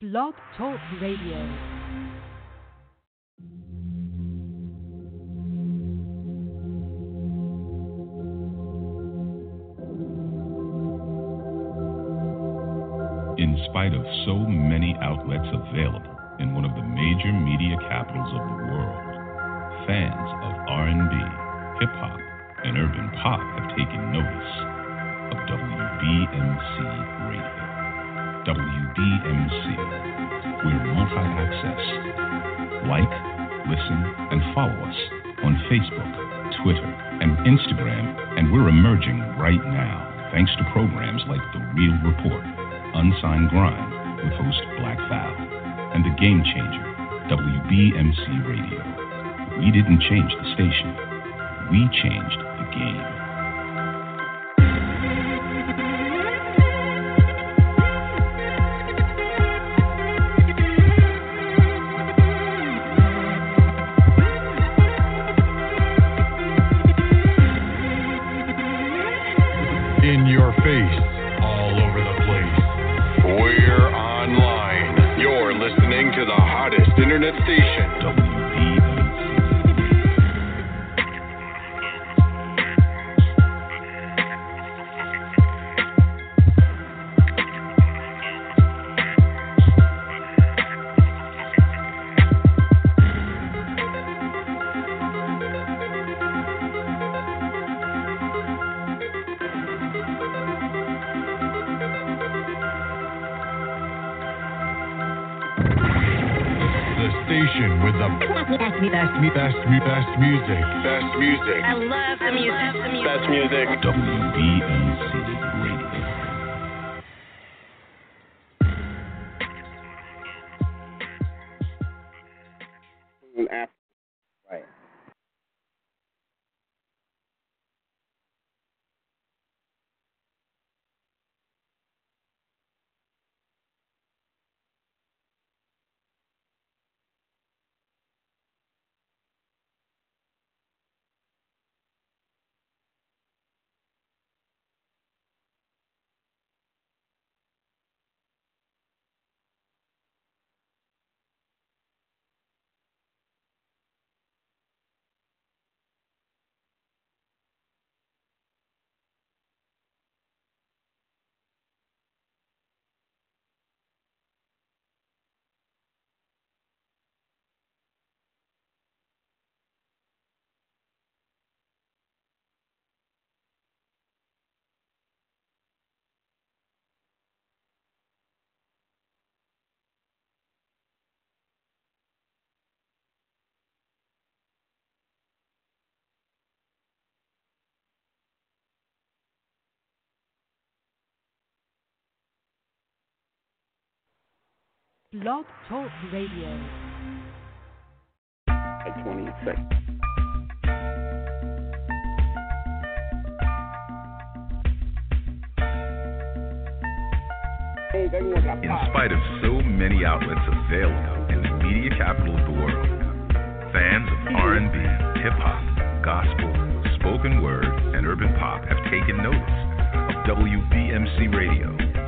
Blog Talk Radio. In spite of so many outlets available in one of the major media capitals of the world, fans of R&B, hip hop, and urban pop have taken notice of WBMC Radio. WBMC, we're multi-access. Like, listen, and follow us on Facebook, Twitter, and Instagram, and we're emerging right now thanks to programs like The Real Report, Unsigned Grind with host Black Val, and The Game Changer, WBMC Radio. We didn't change the station, we changed the game. Blog Talk Radio. At 20 seconds. Hey, everyone got In spite of so many outlets available in the media capital of the world, fans of R&B, hip hop, gospel, spoken word, and urban pop have taken notice of WBMC Radio.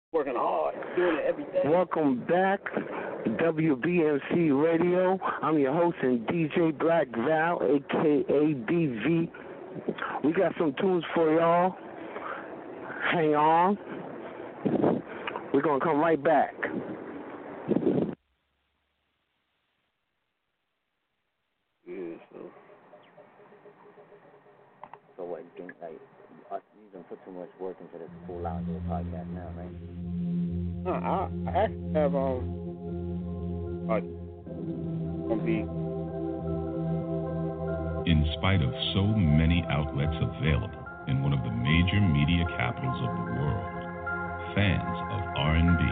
working hard, doing it every day. Welcome back, WBMC Radio. I'm your host and DJ Black Val, aka BV. We got some tunes for y'all. Hang on. We're gonna come right back. Yeah, so. So what? You think like you, uh, you gonna put too much work into this full out into the podcast now, right? Huh, I, I actually have um uh, gonna be In spite of so many outlets available in one of the major media capitals of the world, fans of R&B,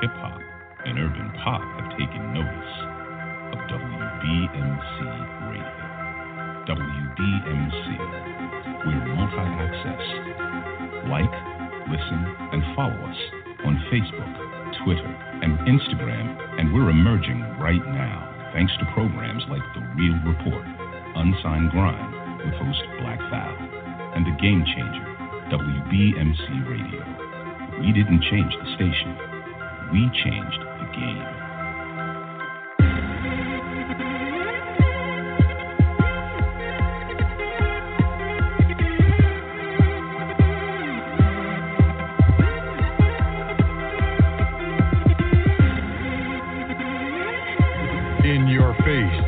hip hop, and urban pop have taken notice of WBMC Radio. WBMC. We're multi access. Like, listen, and follow us on Facebook, Twitter, and Instagram, and we're emerging right now thanks to programs like The Real Report, Unsigned Grind with host Black Val, and The Game Changer, WBMC Radio. We didn't change the station, we changed the game. Face,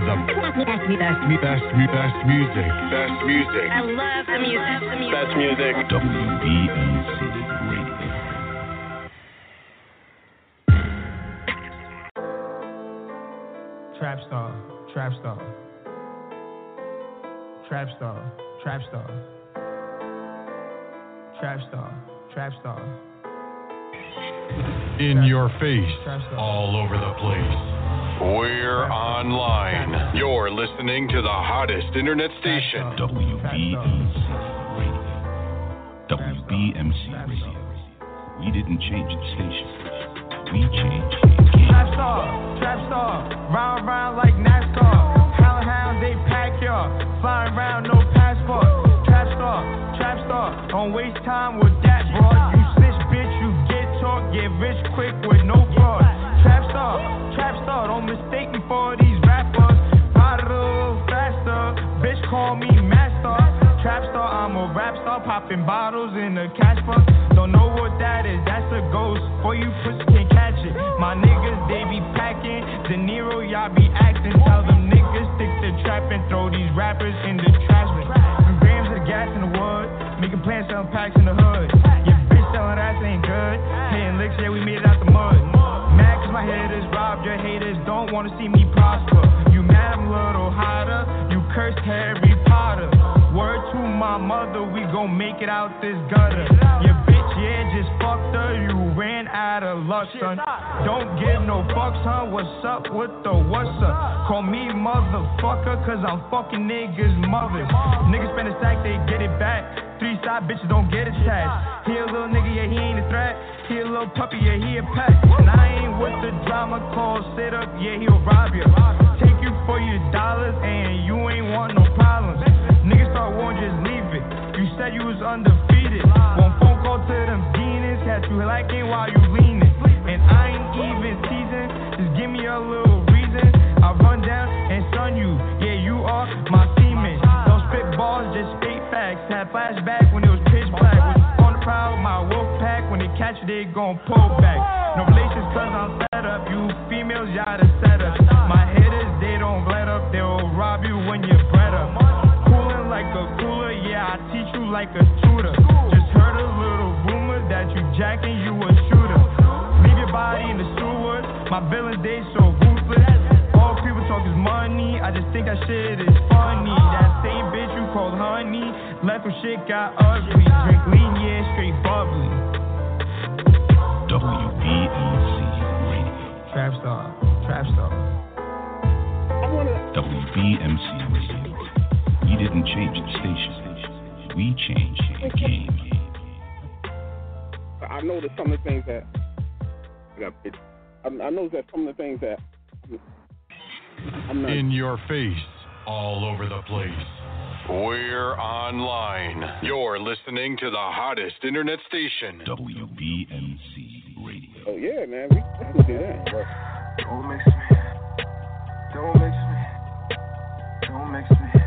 with the best, best, best, best music. Best music. I love the music. The music. That's music. WBMC Radio. Trap star, trap star. Trap star, trap star. Trap star, trap star. In your face, Trap star. all over the place. We're online. You're listening to the hottest internet station. WBMC Radio. WBMC Radio. We didn't change the station. We changed the game. Trap star, trap star. Round round like NASCAR. Hound hound, they pack y'all. Flying around, no passport. Trap star, trap star. Don't waste time with that bro. You snitch, bitch, you get talk. Get rich quick with no fraud. Trap star, trap star. Don't mistake me for these rappers. Ride faster. Bitch, call me master. Trap star, I'm a rap star. Popping bottles in the cash box. Don't know what that is. That's a ghost. For you pussy can't catch it. My niggas, they be packing. De Niro, y'all be acting. Tell them niggas stick to trap and throw these rappers in the trash it out this gutter. Your bitch, yeah, just fucked her. You ran out of luck, son. Don't give no fucks, son. What's up with the what's up? Call me motherfucker, cause I'm fucking niggas' mothers. Niggas spend a stack, they get it back. Three side bitches don't get attached. He a little nigga, yeah, he ain't a threat. He a little puppy, yeah, he a pet. And I ain't with the drama, call sit up, yeah, he'll rob you. Take you for your dollars, and you ain't want no problems. Niggas start warning, just leave it. You said you was undefeated. One phone call to them demons, had you liking while you leaning. And I ain't even teasing, just give me a little reason. I run down and stun you, yeah, you are my semen. Don't spit balls, just spit facts. Had flashback when it was pitch black. Was on the prowl my wolf pack. When they catch you, they gon' pull back. No relations, cause I'm set up. You females, y'all the setup. My hitters, they don't let up. They'll rob you when you're bred up. Like a tutor. Just heard a little rumor that you jacking, you a shooter. Leave your body in the sewer. My villains, they so ruthless. All people talk is money. I just think that shit is funny. That same bitch you called honey. Left when shit got ugly. Drink lean, yeah, straight bubbly. WBMC Radio. Trap star, trap star. WBMC Radio. We didn't change the station. We changed the game. I know that some of the things that. I it. I, I know that some of the things that. I'm not. In your face, all over the place. We're online. You're listening to the hottest internet station. WBMC Radio. Oh yeah, man. We definitely do that. But Don't mix me. Don't mix me. Don't mix me.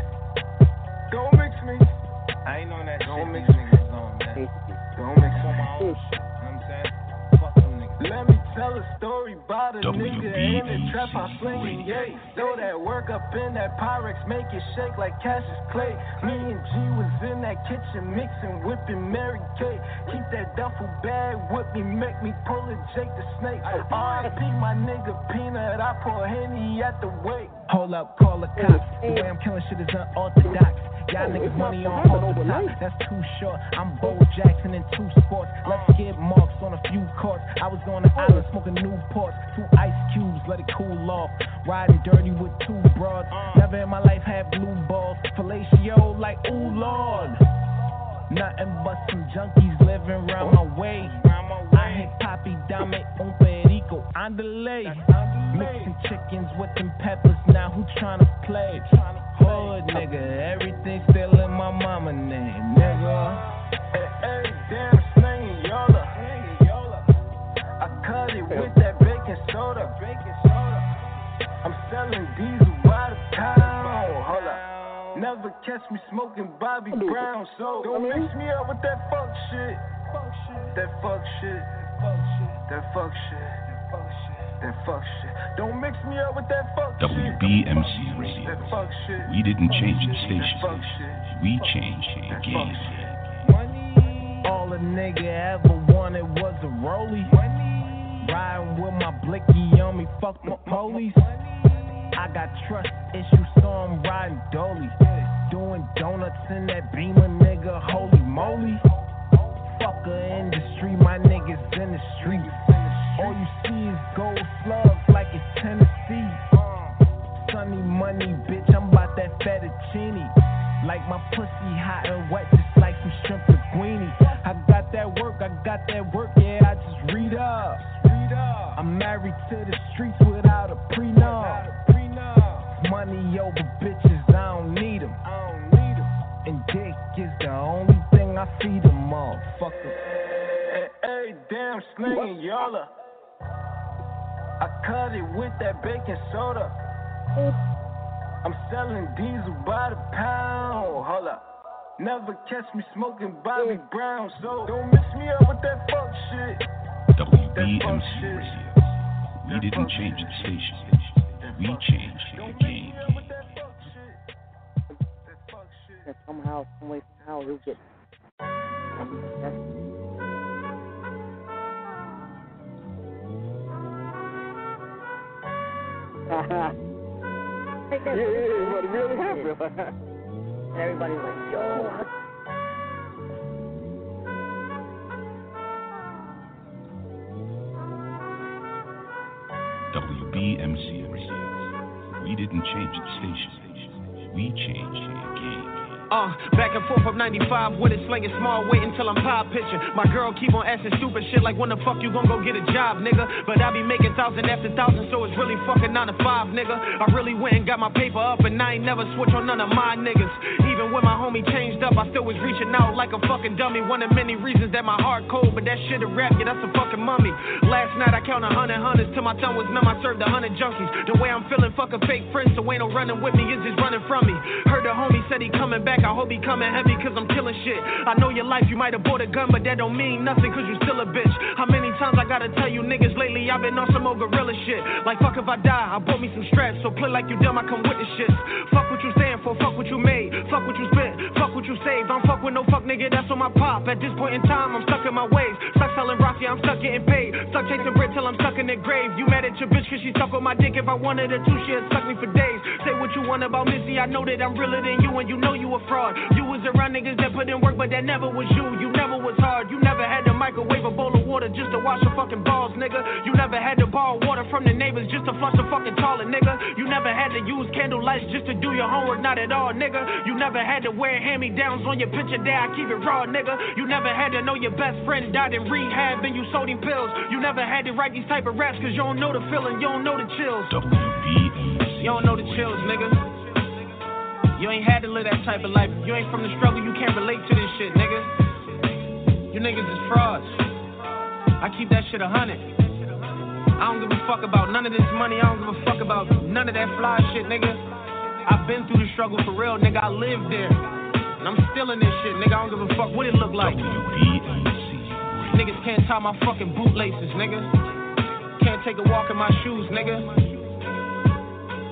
Don't mix me. I ain't on that Don't mix niggas on, man. Don't mix me. You know what I'm saying? Fuck them niggas. Let me tell a story about a nigga in the trap, I sling it, yay. Throw that work up in that Pyrex, make it shake like Cassius Clay. Me and G was in that kitchen mixing, whipping Mary Kay. Keep that duffel bag with me, make me pull a Jake the Snake. R.I.P. my nigga Peanut, I pour Henny at the wake. Hold up, call the cops. The way I'm killing shit is unorthodox. Y'all niggas money on hold the top. That's too short. I'm Bo Jackson in two sports. Let's get marks on a few courts. I was on the island smoking new Newports. Two ice cubes, let it cool off. Riding dirty with two broads. Never in my life had blue balls. Fellatio like, ooh, Lord. Nothing but some junkies living around my way. I hit Poppy Dame, un perico, delay. Mixing chickens with them peppers, now who tryna play? Hood nigga, everything still in my mama name, nigga. Hey, damn, slinging Yola. I cut it with that baking soda. I'm selling diesel by the pound. Hold up. Never catch me smoking Bobby Brown, so don't mix me up with that fuck shit. That fuck shit. That fuck shit. That fuck shit. Don't mix me up with that fuck shit. WBMC Radio. That fuck shit. We didn't change the That station. fuck shit. We changed the That fuck game. shit. All a nigga ever wanted was a rollie. Riding with my blicky on me, fuck my police. I got trust issues, so I'm riding dolly. Doing donuts in that beamer, nigga, holy moly. Fuck a industry, my niggas in the streets. All you see is gold slugs like it's Tennessee. Uh, sunny money, bitch, I'm about that fettuccine. Like my pussy hot and wet, just like some shrimp linguine. I got that work, I got that work, yeah, I just read up. I'm married to the streets without a prenup. Money over bitches, I don't need them. And dick is the only thing I feed them, motherfucker. Hey, hey, damn, slinging Yola. I cut it with that baking soda. I'm selling diesel by the pound. Hold up. Never catch me smoking Bobby Brown, so don't mix me up with that fuck shit. WBMC Radio. We didn't change the station. We changed the game. That somehow, some way, somehow he'll get. Yeah, yeah, what really happened? and everybody's like, yo, WBMC. We didn't change the station. We changed the game. Uh, back and forth up 95 with it slinging small weight until I'm pop pitching. My girl keep on asking stupid shit like when the fuck you gon' go get a job, nigga? But I be making thousand after thousand, so it's really fucking nine to five, nigga. I really went and got my paper up and I ain't never switch on none of my niggas. Even when my homie changed up, I still was reaching out like a fucking dummy. One of many reasons that my heart cold, but that shit a rap, yeah, that's a fucking mummy. Last night I counted hundred hundreds till my tongue was numb. I served a hundred junkies. The way I'm feeling, fuck a fake friend, so ain't no running with me, it's just running from me. Heard the homie said he coming back, I hope he coming heavy cause I'm killing shit. I know your life, you might have bought a gun, but that don't mean nothing cause you still a bitch. How many times I gotta tell you niggas lately I've been on some old gorilla shit. Like fuck if I die, I bought me some straps, so play like you dumb, I come with the shit. Fuck what you stand for, fuck what you made, fuck what you spent, fuck what you saved. I'm fuck with no fuck nigga, that's on my pop. At this point in time, I'm stuck in my ways. Stuck selling Rocky, I'm stuck getting paid. Stuck chasing bread till I'm stuck in the grave. You mad at your bitch cause she stuck on my dick. If I wanted her to, she'd suck me for days. Say what you want about Missy, I know that I'm realer than you and you know you a fraud. You was around niggas that put in work, but that never was you. You never was hard. You never had to microwave a bowl of water just to wash your fucking balls, nigga. You never had to borrow water from the neighbors just to flush a fucking toilet, nigga. You never had to use candle lights just to do your homework, not at all, nigga. You never had to wear hand-me-downs on your picture day. I keep it raw, nigga. You never had to know your best friend died in rehab and you sold him pills. You never had to write these type of raps cause you don't know the feeling, you don't know the chills. You don't know the chills, nigga. You ain't had to live that type of life. You ain't from the struggle, you can't relate to this shit, nigga. You niggas is frauds. I keep that shit a hundred. I don't give a fuck about none of this money. I don't give a fuck about none of that fly shit, nigga. I've been through the struggle for real, nigga. I lived there. And I'm still in this shit, nigga. I don't give a fuck what it look like. Niggas can't tie my fucking bootlaces, nigga. Can't take a walk in my shoes, nigga.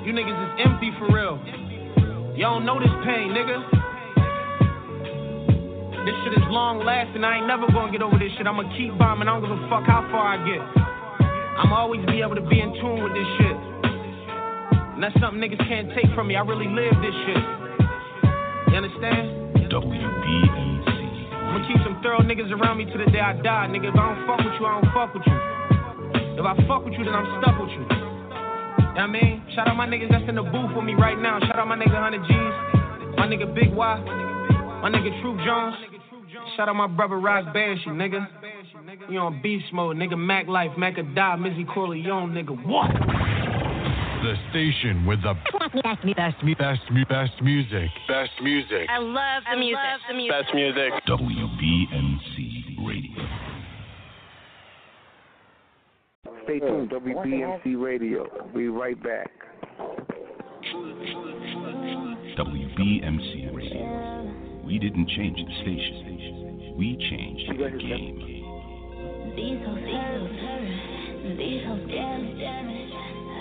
You niggas is empty for real. Y'all don't know this pain, nigga. This shit is long lasting. I ain't never gonna get over this shit. I'ma keep bombing. I don't give a fuck how far I get. I'ma always be able to be in tune with this shit. And that's something niggas can't take from me. I really live this shit. You understand? WBMC. I'ma keep some thorough niggas around me to the day I die, nigga. If I don't fuck with you, I don't fuck with you. If I fuck with you, then I'm stuck with you. You know what I mean? Shout out my niggas that's in the booth with me right now. Shout out my nigga 100 G's. My nigga Big Y. My nigga Troop Jones. Shout out my brother Rock Banshee, nigga. You on beast mode, nigga. Mac Life, Mac a die, Mizzy Corleone, nigga. What? The station with the best, best, best, best music. Best music. I love the music. the music. Best music. WBMC Radio. Stay tuned, WBMC Radio. Be right back. WBMC Radio. We didn't change the station. We changed the game. These hoes hurt, these hoes damage,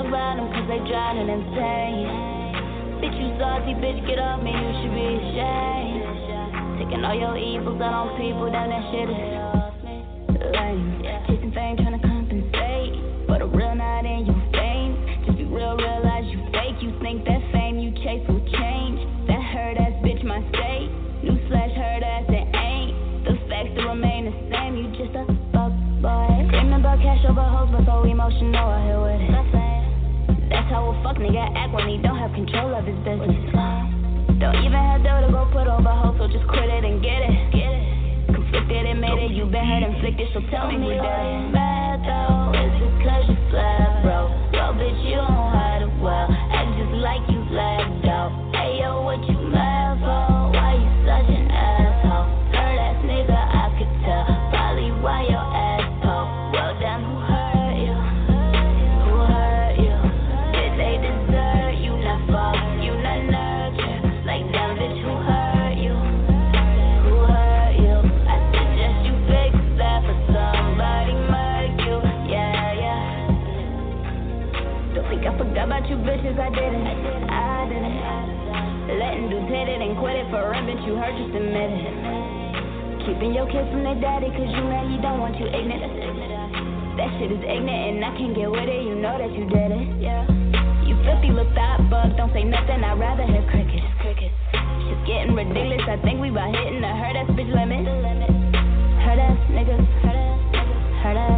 around them, cause they drowning in pain. Bitch, you salty, bitch, get off me, you should be ashamed. Taking all your evils out on people, damn, that shit is lame. Chasing fame, trying nigga act when he don't have control of his business. Don't even have dough to go put over hoes, so just quit it and get it. Get it. Conflicted and made it, you been hurt inflicted, so tell me who did it. Mad though, is it cause you flat, bro? Well, bitch, you don't hide it well. Act just like you flagged out. Hey, yo, what you I forgot about you bitches, I didn't. I didn't. Letting dudes hit it and quit it for rent, bitch, you hurt, just admit it. Keeping your kids from their daddy, cause you know he don't want you ignorant. That shit is ignorant and I can't get with it, you know that you did it. Yeah. You filthy little thought bug, don't say nothing, I'd rather hear crickets. Crickets. Shit's getting ridiculous, I think we about hitting the hurt ass bitch limit. Hurt ass niggas, hurt ass hurt ass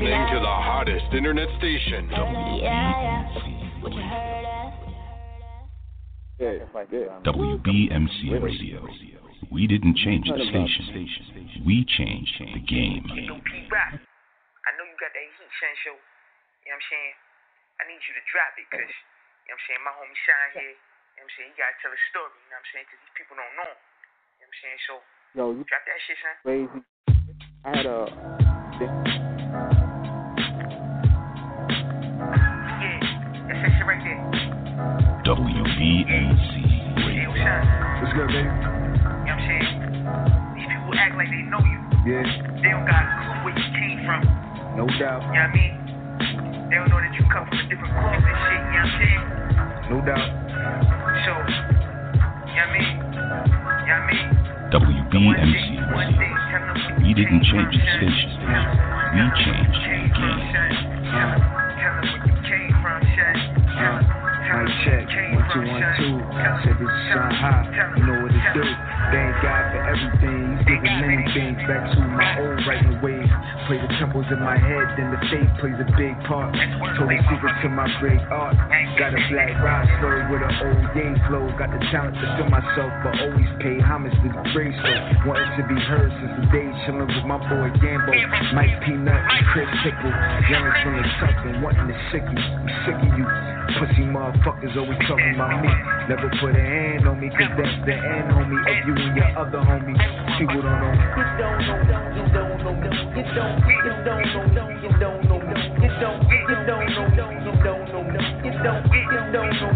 listening to the hottest internet station. Yeah, yeah. Would you hurt us? WBMC Radio. We didn't change the station. We changed the game. P-Rock, I know you got that heat, Shansho. You know what I'm saying? I need you to drop it, cause, you know what I'm saying, my homie Shine here, you know what I'm saying, you gotta tell a story, you know what I'm saying, cause these people don't know him. You know what I'm saying? So, Yo, you drop that shit, son. crazy. I had a. WBMC Hey. What's good, baby? You know what I'm saying? These people act like they know you. Yeah, They don't got a clue where you came from. no doubt, You know what I mean? They don't know that you come from a different cloth and shit. You know what I'm saying? no doubt. So, you know what I mean? You know what I mean? WBMC Radio. We didn't change the station. We changed the game. Mic check, one two one two. Said this is High, you know what it do. Thank God for everything. He's giving many things back to my old writing. Play the temples in my head, then the faith plays a big part. Told the secret to my great art. Got a black flow with an old yay flow. Got the talent to feel myself, but always pay homage to the grace. Wanted to be heard since the day chilling with my boy Gambo, Mike Peanut, Chris Pickle, youngest from the south and wanting to sick you. I'm sick of you. Pussy motherfuckers always talking about me. Never put a hand on me, cause that's the end, homie, of you and your other homies. People don't know. You don't know, you don't know, you don't, know, don't know, you don't, know, you don't know, you don't, don't, you don't know, you don't know, you don't, you don't know,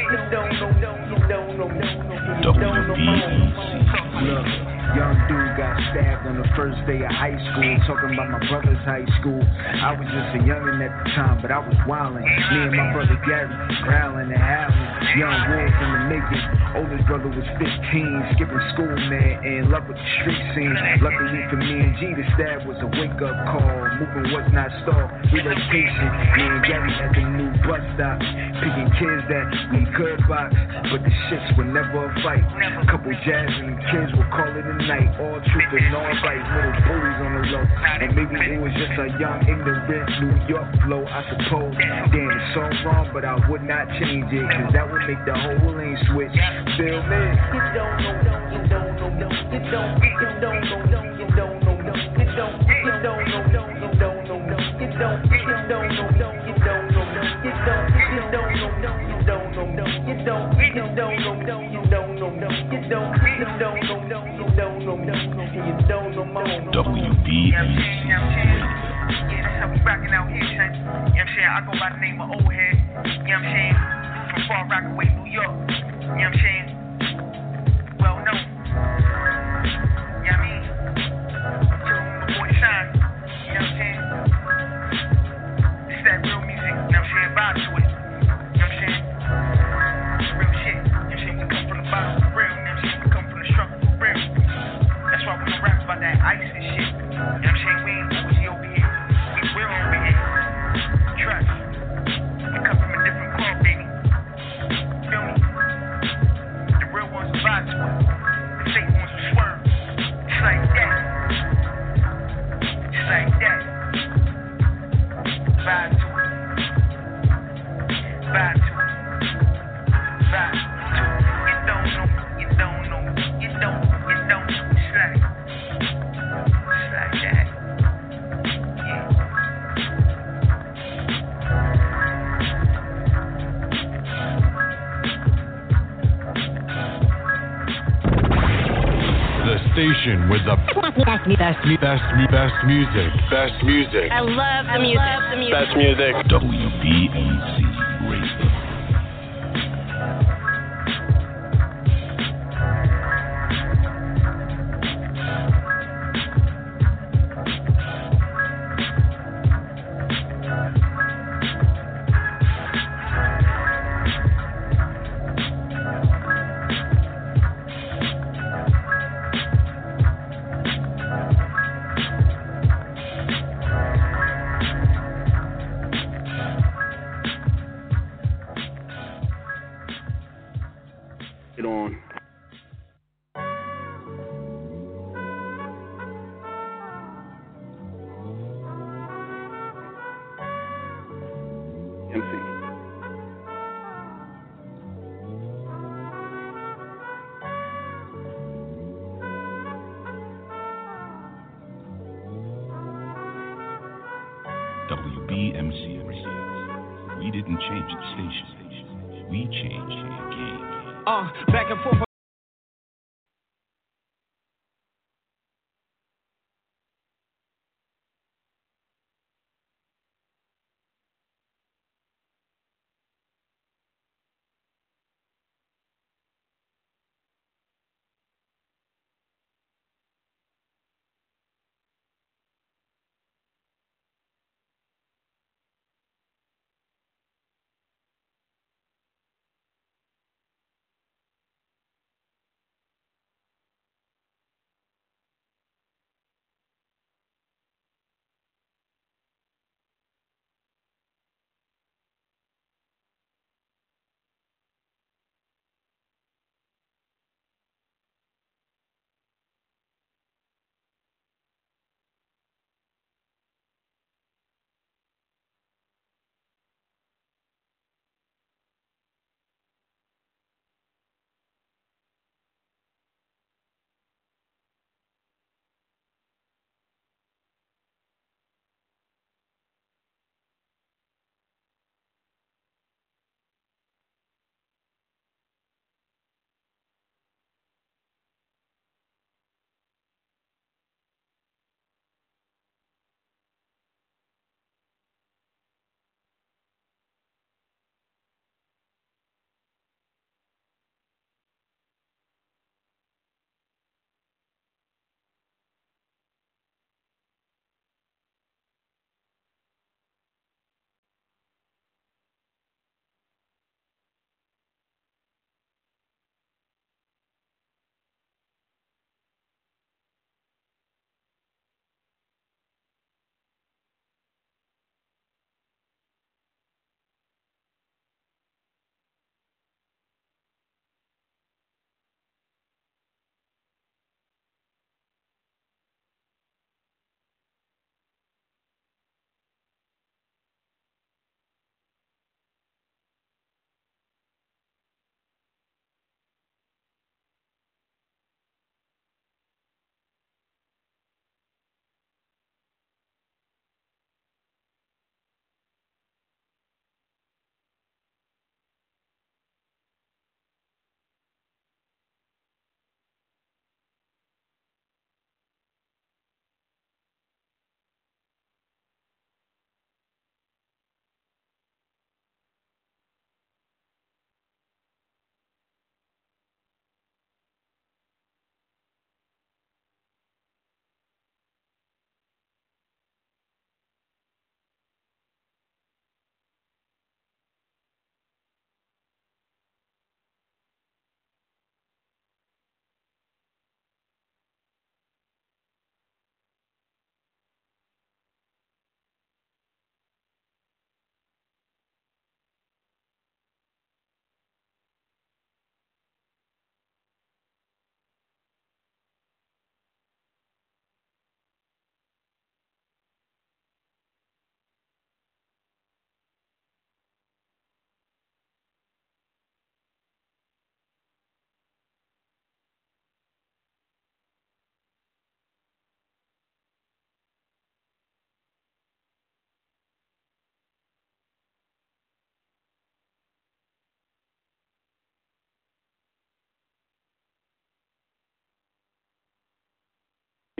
you don't, you don't know, young dude got stabbed on the first day of high school. Talking about my brother's high school. I was just a youngin' at the time, but I was wildin'. Me and my brother Gary growling and howling. Young wolf in the making. Oldest brother was 15, skipping school, man, in love with the street scene. Luckily for me and G, the stab was a wake up call. Moving was not stalled. Relocation. Me and Gary at the new bus stop, picking kids that we could box, but the shits were never a fight. A couple jazz and kids would call it a night. All truth and all right, little bullies on the low. And maybe it was just a young, ignorant New York flow, I suppose. Damn, it's so wrong, but I would not change it, cause that would make the whole lane switch. Feel me? You don't know, you don't know, you don't, you don't know, you don't know, you don't, you don't know, you don't know, you don't, you don't know, you don't know, you don't, you don't, you don't know, you don't know, you don't, you don't know, you don't know, you don't, you don't know, you don't know, you don't know more. WBMC Yeah, that's how we rockin' out here, I'm? I go by the name of Old Head. You know what I'm saying? From Far Rockaway, New York. You know what I'm saying? Best, best, best music. Best music. I love the music. The music. Best music. WBMC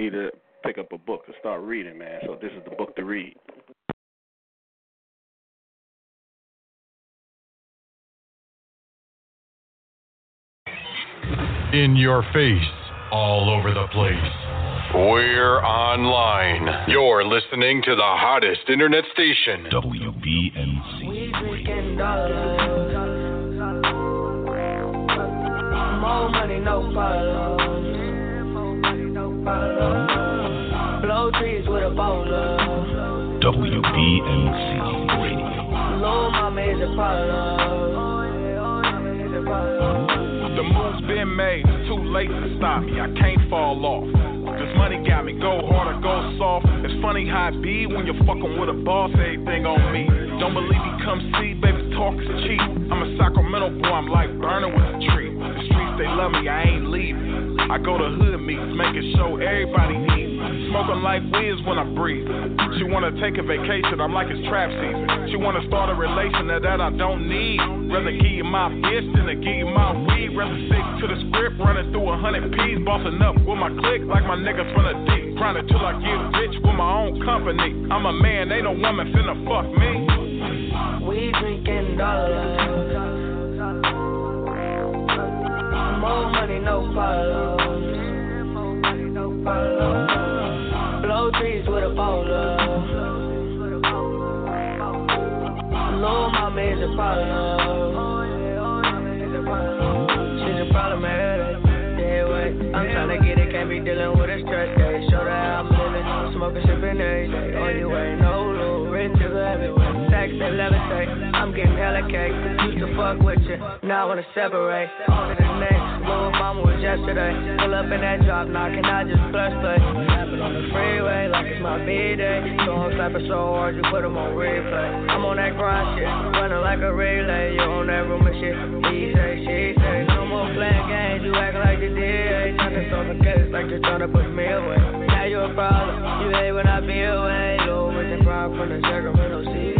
need to pick up a book and start reading, man. So this is the book to read. In your face, all over the place. We're online. You're listening to the hottest internet station. WBMC. WBMC Radio. Lil' mama is Apollo. The move's been made, too late to stop me. I can't fall off. This money got me, go hard or go soft. It's funny how it be when you're fucking with a boss, everything on me. Don't believe me, come see, baby, talk is cheap. I'm a Sacramento boy, I'm like burning with a tree. The streets, they love me, I ain't leaving. I go to hood meets, making sure everybody eats. Smoking like whiz when I breathe. She wanna take a vacation, I'm like it's trap season. She wanna start a relation that, that I don't need. Rather give you my bitch than to give you my weed. Rather stick to the script, running through a hundred P's, bossing up with my clique like my niggas from the deep. Grinding till I get rich with my own company. I'm a man, ain't no woman finna fuck me. We drinking dollars. More money, no follows. Blow trees with a bowler. Lil' mama is Apollo. She's a problem, man. Stay. I'm tryna get it, can't be dealing with a stress day. Show how I'm living, smoking, sipping every day. Only way, no rule, rich to everywhere. Sex and levitate, I'm getting hella cake. Used to fuck with you, now I wanna separate. To the next, little mama was yesterday. Pull up in that drop, knocking, I just plus play. Snapping on the freeway like it's my B-day. So I'm slapping so hard, you put 'em on replay. I'm on that grind shit, running like a relay. You on that rumor shit, he say, she say. No more playing games, you act like you did. Nothing on the case like you're trying to push me away. Now you a problem, you hate when I be away. Low with the pride from the Sacramento City.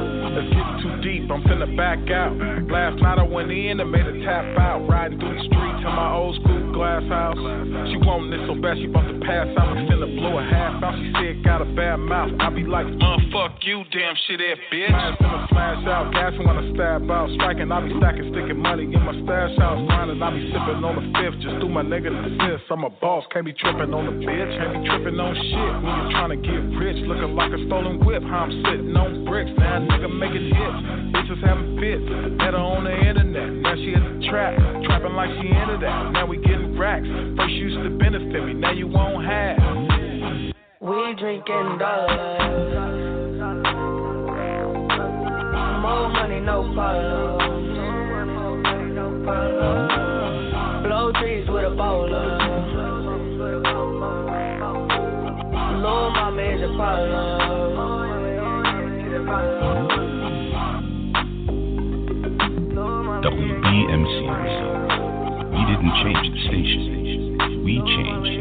deep, I'm finna back out. Last night I went in and made a tap out. Riding through the streets to my old school glass house. She wanting this so bad she about to pass out. I'm finna blow a half out. She said got a bad mouth. I be like, uh, fuck you, damn shit ass bitch. Man, finna smash out, gassing when I stab out. Striking, I be stacking, sticking money in my stash house. Grinding, I be sipping on the fifth. Just do my nigga assist. I'm a boss, can't be tripping on the bitch. Can't be tripping on shit when you're trying to get rich. Looking like a stolen whip. How I'm sitting on bricks. Now nigga making hits. Bitches having fits. Met her on the internet. Now she at the trap. Trapping like she into that. Now we getting racks. First used to benefit me. Now you won't have. We drinking dollars. More money, no follows. Blow trees with a bowler. Lil' mama is WBMC. We didn't change the station. We changed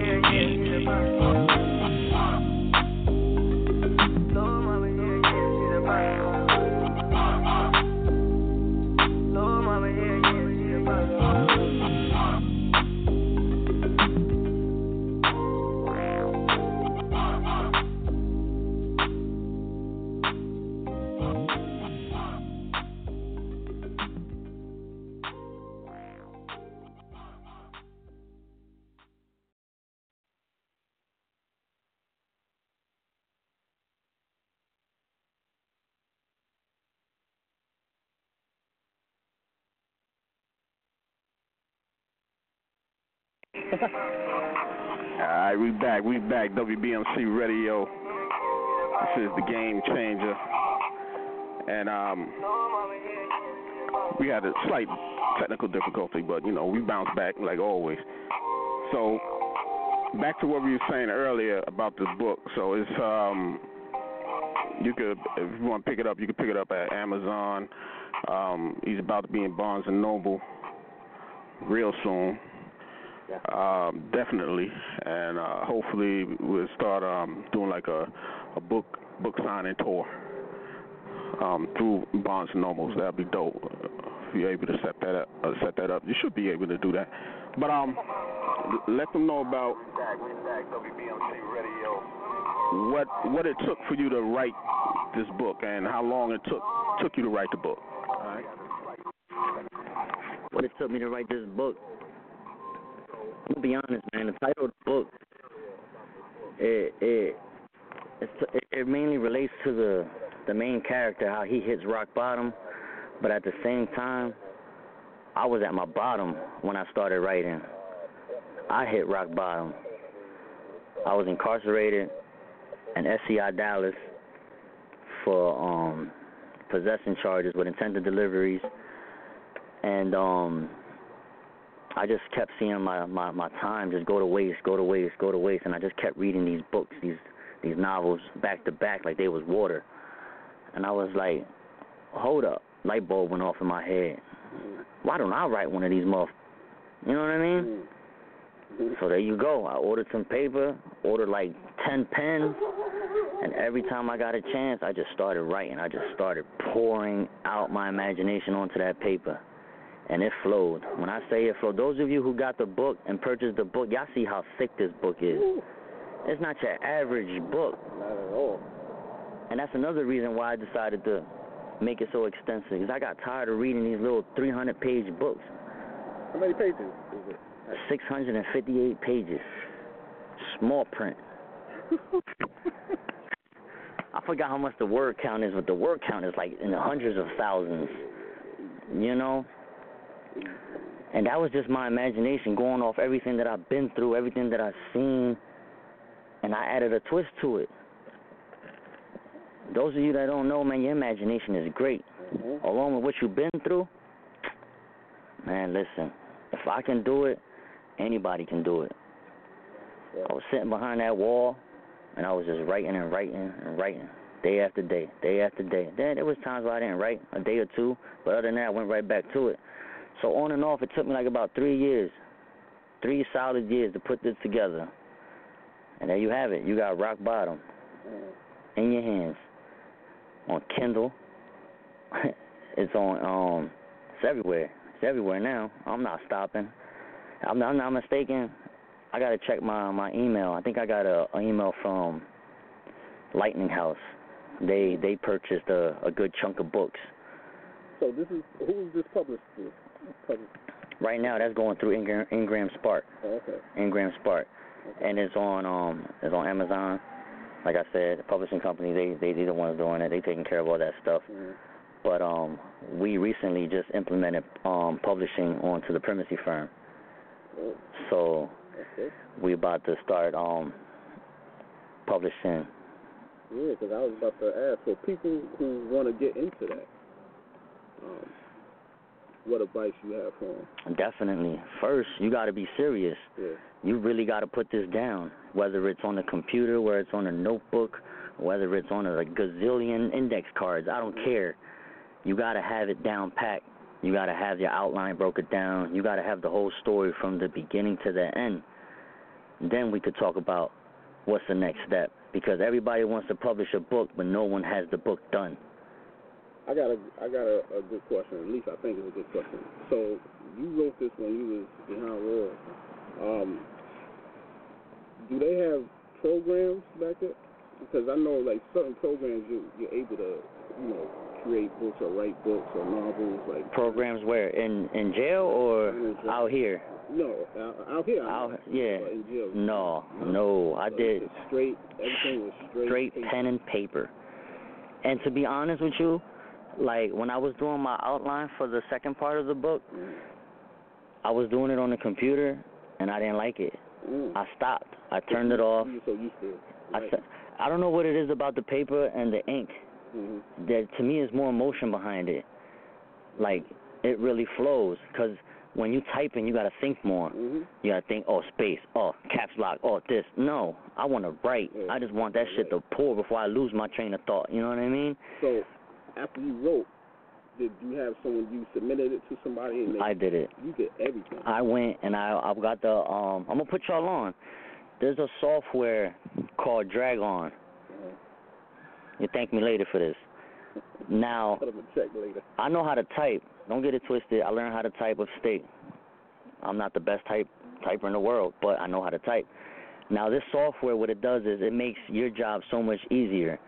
All right, we back. We back. WBMC Radio. This is the game changer, and um, we had a slight technical difficulty, but you know we bounced back like always. So back to what we were saying earlier about this book. So it's um, you could if you want to pick it up, you can pick it up at Amazon. Um, he's about to be in Barnes and Noble. real soon. Um, definitely, and uh, hopefully we'll start um, doing like a a book book signing tour um, through Barnes and Nobles. That'd be dope. If you're able to set that up, uh, set that up, you should be able to do that. But um, let them know about what what it took for you to write this book and how long it took took you to write the book. All right. What it took me to write this book. I'm gonna be honest, man. The title of the book, it it it, mainly relates to the the main character, how he hits rock bottom, but at the same time, I was at my bottom when I started writing. I hit rock bottom. I was incarcerated in SCI Dallas for um possession charges with intended deliveries and um I just kept seeing my, my my time just go to waste, go to waste, go to waste and I just kept reading these books, these these novels back to back like they was water. And I was like, Hold up. Light bulb went off in my head. Why don't I write one of these muff you know what I mean? Mm-hmm. So there you go. I ordered some paper, ordered like ten pens, and every time I got a chance, I just started writing. I just started pouring out my imagination onto that paper, and it flowed. When I say it flowed, those of you who got the book and purchased the book, y'all see how thick this book is. It's not your average book. Not at all. And that's another reason why I decided to make it so extensive. Because I got tired of reading these little 300-page books. How many pages is it? 658 pages. Small print. I forgot how much the word count is, but the word count is like in the hundreds of thousands. You know? And that was just my imagination going off everything that I've been through, everything that I've seen, and I added a twist to it. Those of you that don't know, man, your imagination is great. Mm-hmm. Along with what you've been through, man, listen, if I can do it, anybody can do it. I was sitting behind that wall, and I was just writing and writing and writing, day after day, day after day. Then there was times where I didn't write a day or two, but other than that, I went right back to it. So on and off, it took me like about three years, three solid years to put this together. And there you have it. You got rock bottom in your hands on Kindle. it's on um, it's everywhere. It's everywhere now. I'm not stopping. I'm, I'm not mistaken. I gotta check my my email. I think I got a, a email from Lightning House. They they purchased a, a good chunk of books. So this is who is this published through? Right now, that's going through Ingram, Ingram Spark. Oh, okay. Ingram Spark, and it's on um it's on Amazon. Like I said, the publishing company they they they the ones doing it. They taking care of all that stuff. Mhm. But um we recently just implemented um publishing onto the primacy firm. Oh, So okay. we about to start um publishing. Yeah, because I was about to ask for people who want to get into that. Um, what advice you have for them? Definitely. First, you got to be serious. Yeah. You really got to put this down, whether it's on the computer, whether it's on a notebook, whether it's on a like, gazillion index cards. I don't care. You got to have it down packed. You got to have your outline broken down. You got to have the whole story from the beginning to the end. Then we could talk about what's the next step because everybody wants to publish a book, but no one has the book done. I got a I got a, a good question. At least I think it's a good question. So you wrote this when you was behind walls. Um, do they have programs back there? Because I know like certain programs you you're able to you know create books or write books or novels like Programs where in in jail or In jail. out here? no out, out here. Out yeah. in. No, no, I So did straight. Everything was straight. straight paper. pen and paper. And to be honest with you, like when I was doing my outline for the second part of the book, Mm. I was doing it on the computer and I didn't like it. Mm. I stopped. I turned it off. You're so used to. it. I Right. said, I don't know what it is about the paper and the ink. Mhm. That to me is more emotion behind it. Like it really flows because when you typing, you gotta think more. Mhm. You gotta think, oh space, oh caps lock, oh this. No, I want to write. Yeah. I just want that shit to pour before I lose my train of thought. You know what I mean? So after you wrote, did you have someone you submitted it to somebody? And they, I did it. You did everything. I went and I I've got the um I'm gonna put y'all on. There's a software called Dragon. Uh-huh. You thank me later for this. Now Cut 'em a check later. I know how to type. Don't get it twisted. I learned how to type with state. I'm not the best type typer in the world, but I know how to type. Now this software, what it does is it makes your job so much easier.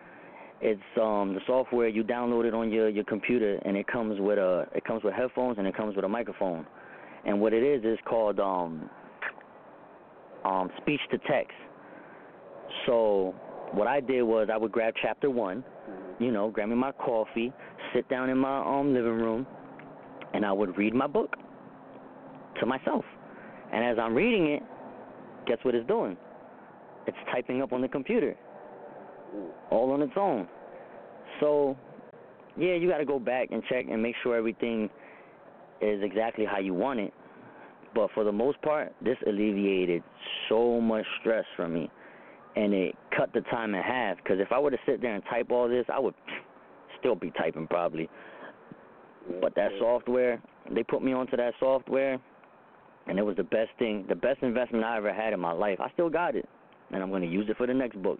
It's um the software you download it on your your computer, and it comes with a it comes with headphones and it comes with a microphone. And what it is is called um um speech to text. So what I did was I would grab chapter one, you know, grab me my coffee, sit down in my um living room, and I would read my book to myself. And as I'm reading it, guess what it's doing? It's typing up on the computer, all on its own. So, yeah, you got to go back and check and make sure everything is exactly how you want it. But for the most part, this alleviated so much stress from me, and it cut the time in half. Because if I were to sit there and type all this, I would still be typing probably. But that software, they put me onto that software, and it was the best thing, the best investment I ever had in my life. I still got it, and I'm going to use it for the next book.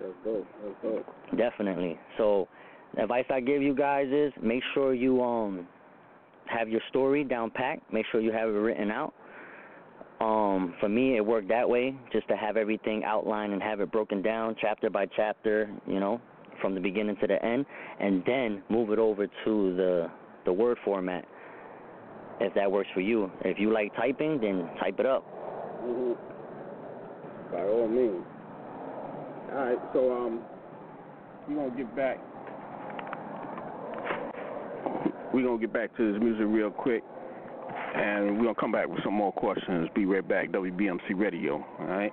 Let's go. Let's. Definitely. So, the advice I give you guys is make sure you um have your story down pat. Make sure you have it written out. Um, for me, it worked that way, just to have everything outlined and have it broken down chapter by chapter. You know, from the beginning to the end, and then move it over to the the word format. If that works for you. If you like typing, then type it up. hmm By all means. All right, so um, we're gonna get back. We're gonna get back to this music real quick, and we're gonna come back with some more questions. Be right back. WBMC Radio. All right.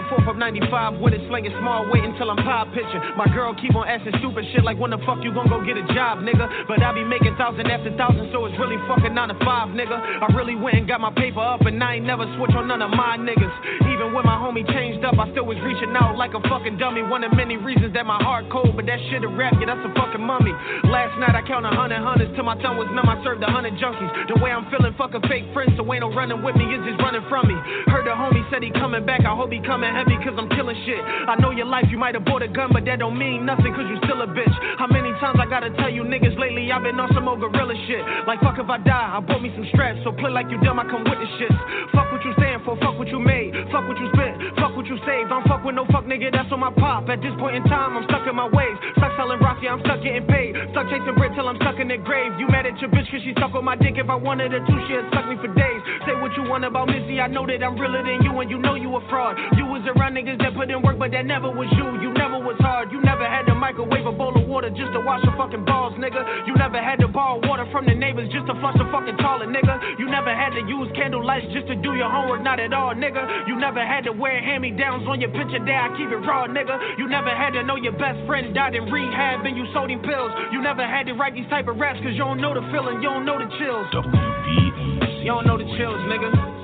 and forth of 95 with it, slinging small weight until I'm pop pitching. My girl keep on asking stupid shit like when the fuck you gon' go get a job, nigga? But I be making thousand after thousand, so it's really fucking nine to five, nigga. I really went and got my paper up, and I ain't never switch on none of my niggas. Even when my homie changed up, I still was reaching out like a fucking dummy. One of many reasons that my heart cold, but that shit a rap, yeah, that's a fucking mummy. Last night I counted hundred hundreds till my tongue was numb. I served a hundred junkies. The way I'm feeling, fucking fake friends, so ain't no running with me, it's just running from me. Heard the homie said he coming back, I hope he coming heavy cause I'm killing shit. I know your life, you might have bought a gun, but that don't mean nothing cause you still a bitch. How many times I gotta tell you niggas lately I've been on some old gorilla shit. Like fuck if I die, I bought me some straps, so play like you dumb, I come with the shits. Fuck what you stand for, fuck what you made, fuck what you spent, fuck what you saved. I'm fuck with no fuck nigga, that's on my pop. At this point in time, I'm stuck in my ways. Stuck selling rock, yeah, I'm stuck getting paid. Stuck chasing bread till I'm stuck in the grave. You mad at your bitch cause she stuck on my dick. If I wanted her to, she'd suck me for days. Say what you want about Missy, I know that I'm realer than you, and you know you a fraud. You was around niggas that put in work, but that never was you. You never was hard. You never had to microwave a bowl of water just to wash your fucking balls, nigga. You never had to borrow water from the neighbors just to flush the fucking toilet, nigga. You never had to use candle lights just to do your homework, not at all, nigga. You never had to wear hand me downs on your picture there. I keep it raw, nigga. You never had to know your best friend died in rehab and you sold him pills. You never had to write these type of raps cause you don't know the feeling, you don't know the chills. WBMC. You don't know the chills, nigga.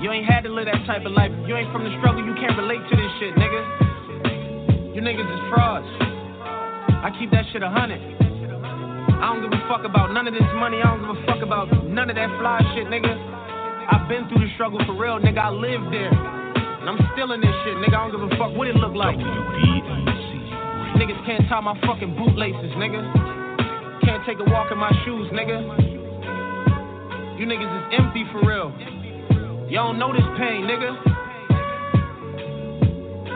You ain't had to live that type of life. You ain't from the struggle, you can't relate to this shit, nigga. You niggas is frauds. I keep that shit a hundred. I don't give a fuck about none of this money. I don't give a fuck about none of that fly shit, nigga. I've been through the struggle for real, nigga. I lived there. And I'm still in this shit, nigga. I don't give a fuck what it look like. Niggas can't tie my fucking bootlaces, nigga. Can't take a walk in my shoes, nigga. You niggas is empty for real. Y'all don't know this pain, nigga.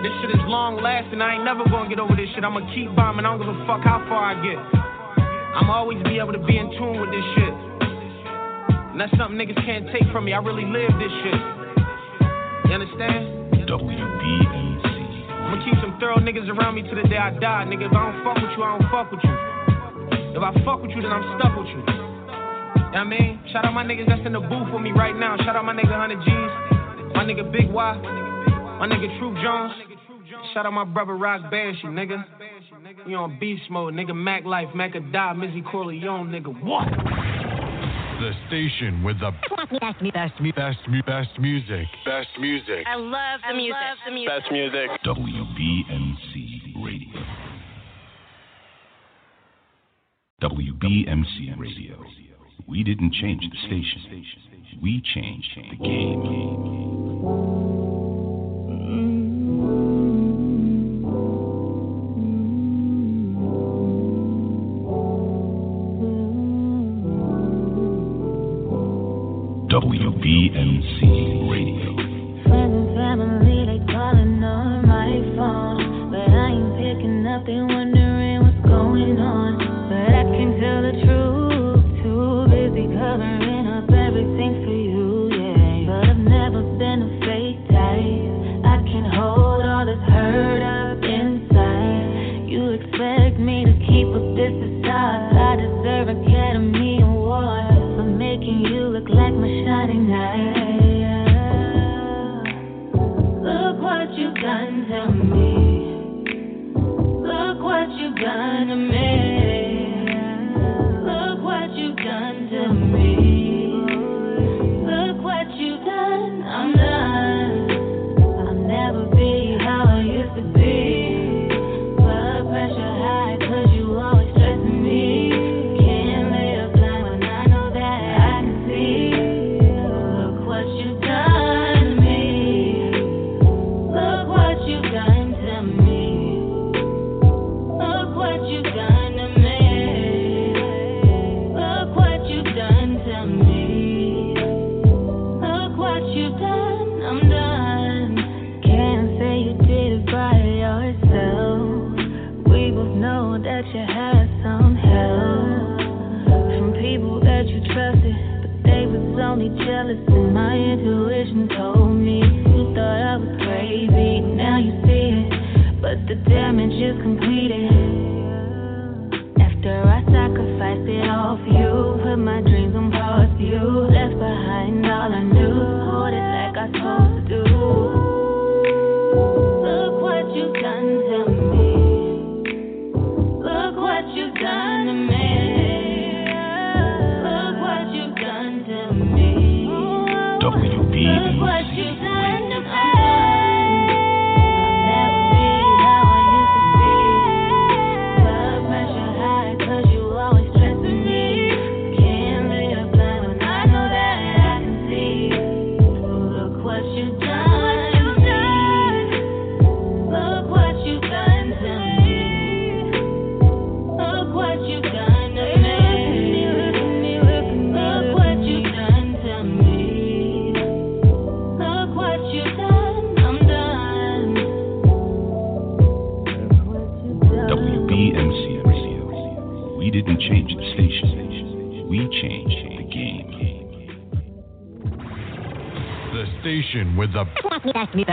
This shit is long lasting. I ain't never gonna get over this shit. I'ma keep bombing. I don't give a fuck how far I get. I'ma always be able to be in tune with this shit. And that's something niggas can't take from me. I really live this shit. You understand? WBMC. I'ma keep some thorough niggas around me to the day I die, nigga. If I don't fuck with you, I don't fuck with you. If I fuck with you, then I'm stuck with you. You know what I mean? Shout out my niggas that's in the booth with me right now. Shout out my nigga 100 G's. My nigga Big Y. My nigga Truth Jones. Shout out my brother Rock Banshee, nigga. You on beast mode, nigga. Mac Life, Mac a die, Mizzy Corleone, nigga. What? The station with the best, best, best, best music. Best music. I love the music. the music. Best music. WBMC Radio. WBMC Radio. We didn't change the station. We changed the game. WBMC Radio. Friends and family, they calling on my phone. But I ain't picking up, they you've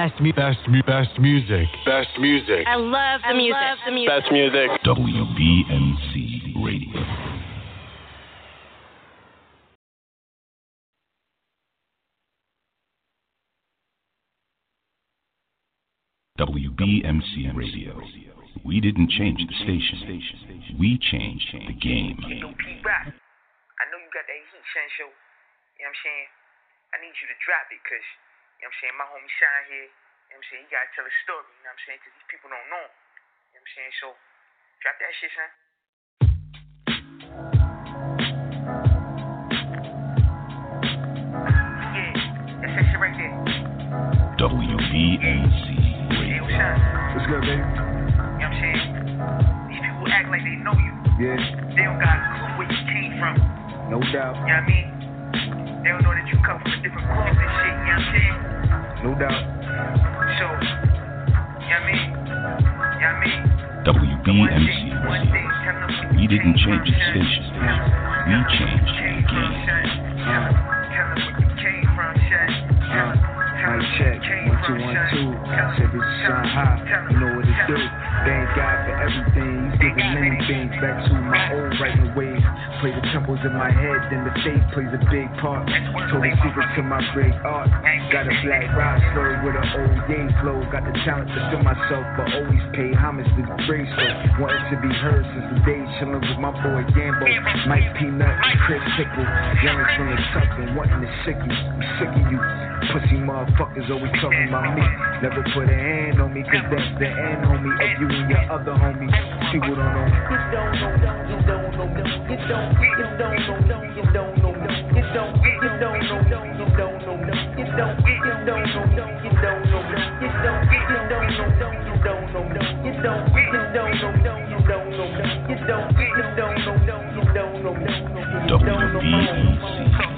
best, best, best, best music. Best music. I love the music. the music. Best music. WBMC Radio. WBMC Radio. We didn't change the station. We changed the game. Yo, P Rock, I know you got that heat, Shansho. You know what I'm saying? I need you to drop it, cause, you know what I'm saying, my homie Shine here, you know what I'm saying, he gotta tell a story, you know what I'm saying, cause these people don't know him. You know what I'm saying? So, drop that shit, son. Yeah, that's that shit right there. WBMC Hey. What's good, baby? You know what I'm saying? These people act like they know you. Yeah, They don't got a clue where you came from. no doubt, You know what I mean? They don't know that you come from a different cloth and shit, you know what I'm saying? No doubt. So, you know what I mean? You know what I mean? WBMC We didn't change the station. We changed the game. Mic check, one two one two. Said this is shine high. You know what it do. Thank God for everything. He's giving many things back to my old writing was in my head, then the faith plays a big part. Told the secret to my great art. Got a black rock story with an old yay flow. Got the talent to feel myself, but always pay homage to the grace. So wanted to be heard since the day chillin' with my boy Gambo, Mike Peanut, Chris Pickle. Youngin' from the tuck and wanting to sick you. I'm sick of you. Pussy motherfuckers always talking about me. Never put a hand on me, cause that's the end, homie, of you and your other homies. People don't know. You don't know, you don't know, you don't know, know.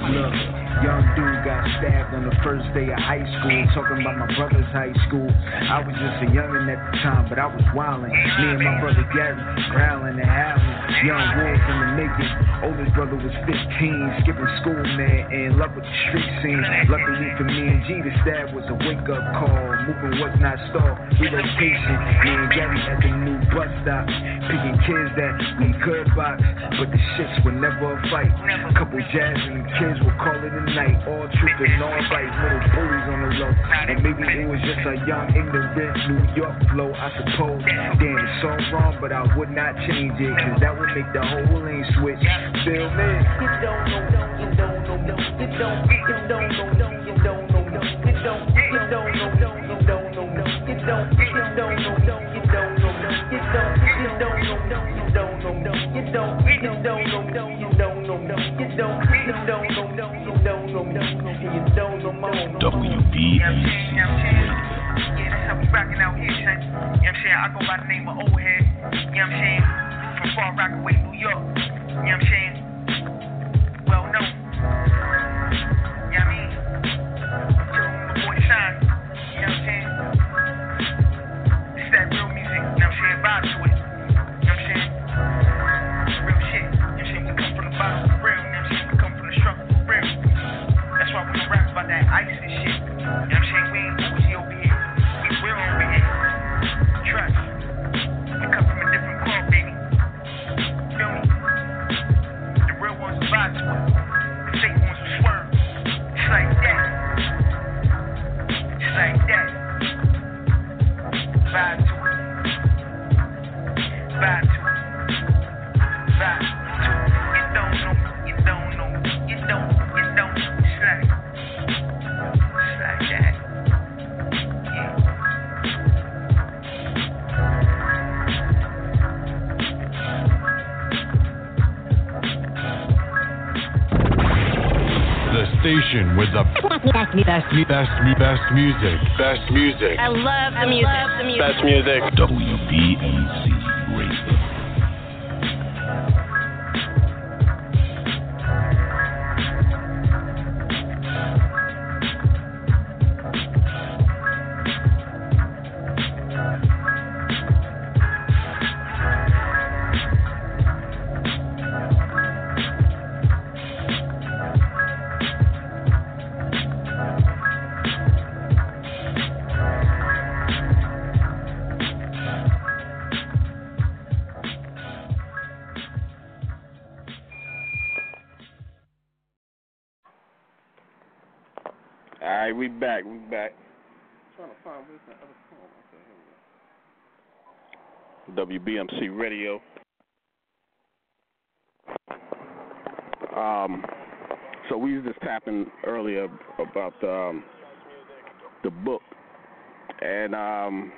Look. Young dude got stabbed on the first day of high school. Talking about my brother's high school. I was just a youngin' at the time, but I was wildin'. Me and my brother Gary growling and howling. Young wolf in the making. Oldest brother was 15, skipping school, man, in love with the street scene. Luckily for me and G, the stab was a wake up call. Moving was not stalled. Relocation. Me and Gary at the new bus stop. Picking kids that we could box, but the shits were never a fight. Couple jazz and the kids would call it a night. All and all right, little bullies on the low. And maybe it was just a young, ignorant New York flow, I suppose. Damn, it's so wrong, but I would not change it, cause that would make the whole lane switch. Feel me? Don't don't don't, don't don't don't, don't don't don't, don't don't don't know, you don't, you don't know, you don't know, you don't, you don't know, you don't know, you don't know. WBMC. Yeah, that's how we rockin' out here, son. You know what I'm saying? I go by the name of Old Head. You know what I'm saying? From Far Rockaway, New York. You know what I'm saying? Well known. That ice station with the best, best, best, best music. Best music. I love the music. the music. Best music. WBMC we back. We back. trying to find where's that other phone. Okay, here we go. WBMC Radio. Um, so we was just tapping earlier about the, um, the book, and um,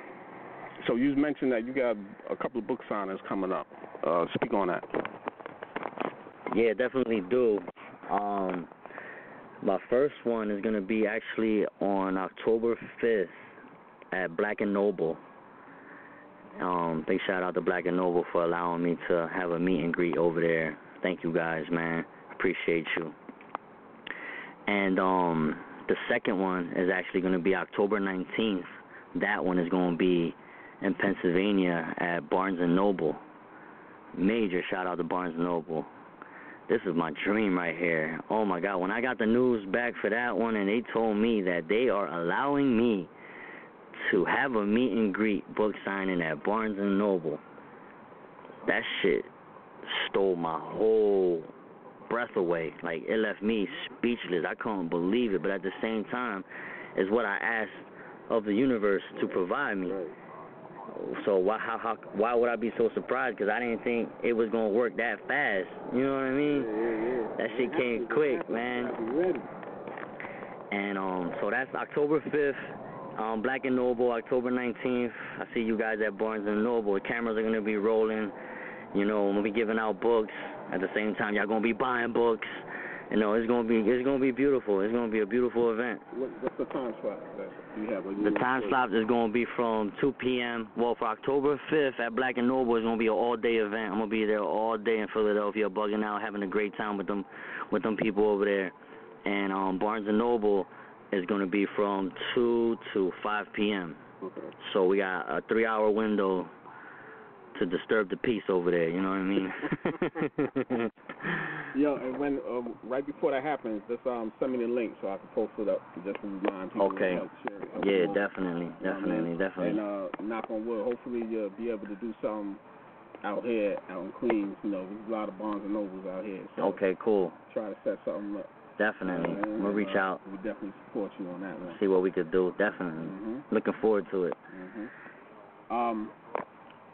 so you mentioned that you got a couple of book signings coming up. Uh, speak on that. Yeah, definitely do. Um, my first one is gonna be actually on October fifth at Black and Nobel. Um, big shout out to Black and Nobel for allowing me to have a meet and greet over there. Thank you guys, man. Appreciate you. And um, the second one is actually gonna be October nineteenth. That one is gonna be in Pennsylvania at Barnes and Noble. Major shout out to Barnes and Noble. This is my dream right here. Oh my God. When I got the news back for that one and they told me that they are allowing me to have a meet and greet book signing at Barnes and Noble, that shit stole my whole breath away. Like it left me speechless. I couldn't believe it, but at the same time, it's what I asked of the universe to provide me. So why how, how why would I be so surprised? Because I didn't think it was gonna work that fast. You know what I mean? That shit came quick, man. And um, so that's October 5th, um, Black and Nobel, October 19th. I see you guys at Barnes and Noble. The cameras are gonna be rolling. You know, I'm gonna be giving out books. At the same time, y'all gonna be buying books. You know, it's gonna be it's gonna be beautiful. It's gonna be a beautiful event. What, what's the time slot that you have? You The time slot is going to be from 2 p.m. Well, for October 5th at Black and Nobel, it's going to be an all-day event. I'm going to be there all day in Philadelphia, bugging out, having a great time with them, with them people over there. And um, Barnes and Noble is going to be from 2 to 5 p.m. So we got a three-hour window to disturb the peace over there. You know what I mean? Yo, and when um, right before that happens, just um send me the link so I can post it up just to remind people. Okay. Help share it. yeah, definitely, You know what I definitely, mean? definitely. And uh, knock on wood, hopefully you'll be able to do something out here, out in Queens. You know, there's a lot of Barnes and Nobles out here. So Okay, cool. Try to set something up. Definitely. We'll reach uh, out, We definitely support you on that one. see what we could do. Definitely. Mhm. Looking forward to it. hmm Um,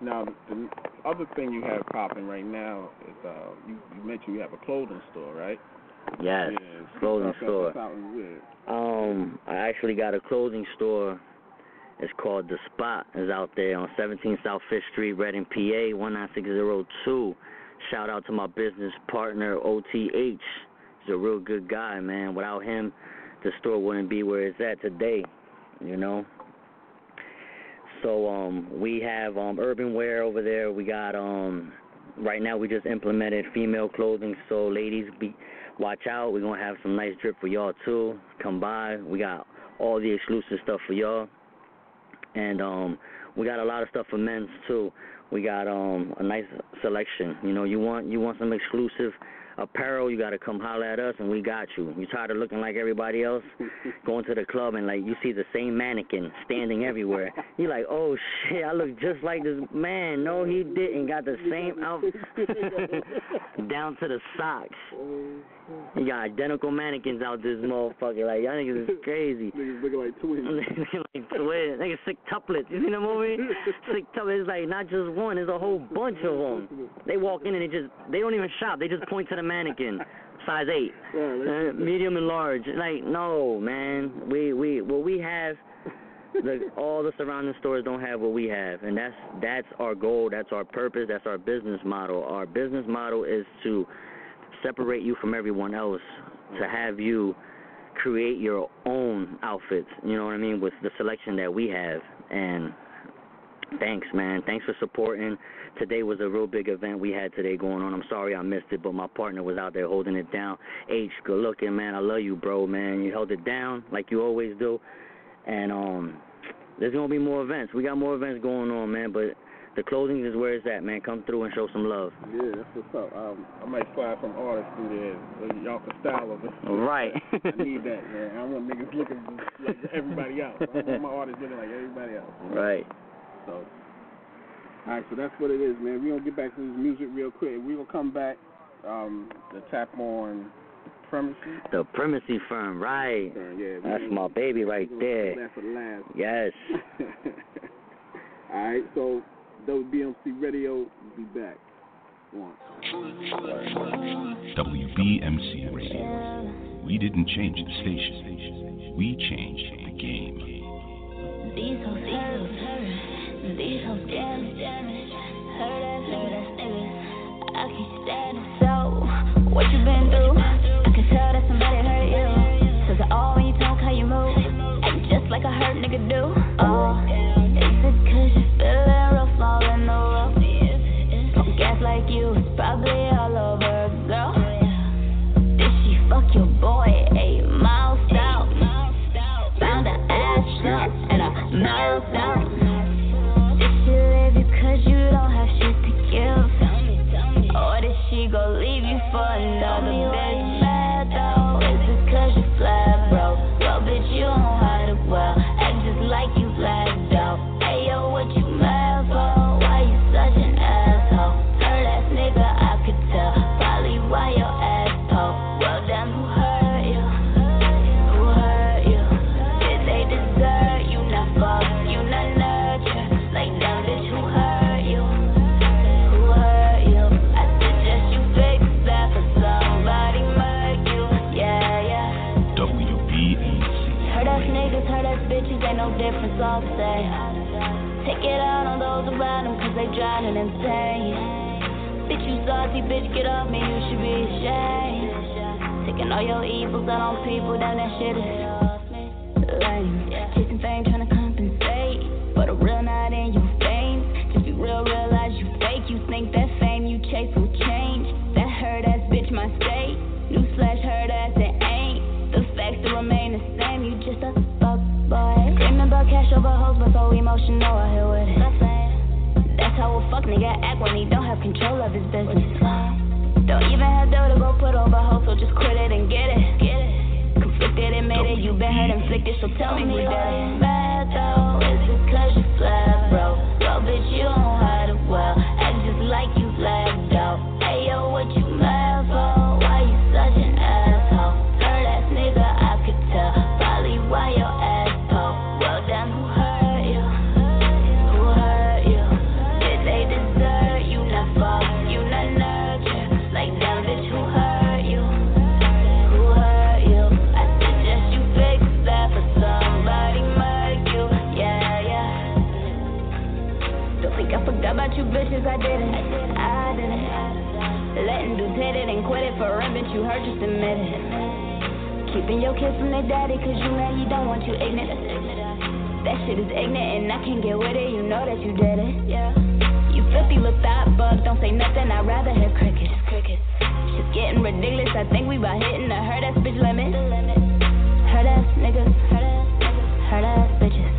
now the other thing you have popping right now is uh, you, you mentioned you have a clothing store, right? Yes, Yeah, clothing store. That's something weird. Um, I actually got a clothing store. It's called The Spot. It's out there on 17 South Fifth Street, Reading, PA, 19602. Shout out to my business partner, OTH. He's a real good guy, man. Without him, the store wouldn't be where it's at today, you know? So um, we have um, urban wear over there. We got um, right now we just implemented female clothing. So ladies, be watch out. We're gonna have some nice drip for y'all too. Come by. We got all the exclusive stuff for y'all, and um, we got a lot of stuff for men's too. We got um a nice selection. You know, you want you want some exclusive apparel, you gotta come holler at us and we got you. You tired of looking like everybody else, going to the club and like you see the same mannequin standing everywhere. You're like, oh shit, I look just like this man. No, he didn't. Got the same outfit down to the socks. Oh. You got identical mannequins out this motherfucker. Like y'all niggas is crazy. Niggas looking like twins. like twins. Niggas sick tuplets. You seen the movie? sick tuplets. It's like not just one. There's a whole bunch of them. They walk in and they just they don't even shop. They just point to the mannequin. Size eight, uh, medium and large. Like no, man. We we what we have. The, all the surrounding stores don't have what we have, and that's that's our goal. That's our purpose. That's our business model. Our business model is to separate you from everyone else, to have you create your own outfits. You know what I mean? With the selection that we have, and thanks, man. Thanks for supporting. Today was a real big event we had today going on. I'm sorry I missed it, but my partner was out there holding it down. H, good looking, man. I love you, bro, man. You held it down like you always do. And um, there's gonna be more events. We got more events going on, man. But the clothing is where it's at, man. Come through and show some love. Yeah, that's what's up. Um, I might slide some artists through there so y'all can style them. Right. I need that, man. I want niggas looking like everybody else. I want my artists looking like everybody else. Right. So, all right, so that's what it is, man. We're gonna get back to this music real quick. We're gonna come back um, to tap on premises. The primacy firm, right? yeah, That's my baby right there. That last. Yes. All right, so WBMC Radio, be back. One. WBMC Radio. We didn't change the station. We changed the game. These hoes hurt, these hoes damaged. Hurt ass, hurt ass niggas. I can't stand it. So, what you been through? I can tell that somebody hurt you. Says it all when you talk how you move. Act just like a hurt nigga do. Oh, those around them, cause they drowning in pain. Bitch, you salty, bitch, get off me, you should be ashamed. Taking all your evils out on people, damn, that shit is lame. Chasing fame, trying to compensate. But a real not in your veins. Just be real, realize you fake. You think that fame you chase will change. That hurt ass bitch, my state. Newsflash, hurt ass, it ain't. The facts still remain the same. You just a fuck boy. Screaming about cash over hoes, but so emotional, I hear it. How a fuck nigga act when he don't have control of his business. Don't even have dough to go put over hoes, so just quit it and get it. Get it. Conflicted and made it, you been hurt inflicted, so tell me who did it. Mad though, is it cause you flat, bro? Well, bitch, you don't hide it well. Act just like you lagged out. Hey, yo, what you mad for? Why you such an Keeping your kids from their daddy, cause you know don't want you ignorant. That shit is ignorant and I can't get with it, you know that you did it. Yeah. You filthy little thought bug, don't say nothing, I'd rather hear crickets. Crickets. Getting ridiculous, I think we about hitting the hurt ass bitch limit. Hurt ass niggas, hurt ass hurt ass bitches.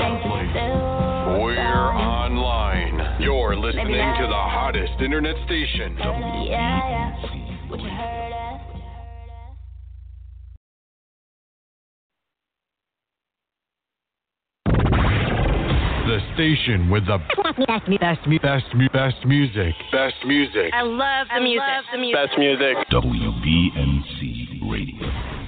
We're online. You're listening to the hottest internet station. Yeah, yeah. With your hurt ass. The station with the best, best, best, best music. Best music. I love the music. the music. Best music. WBMC Radio.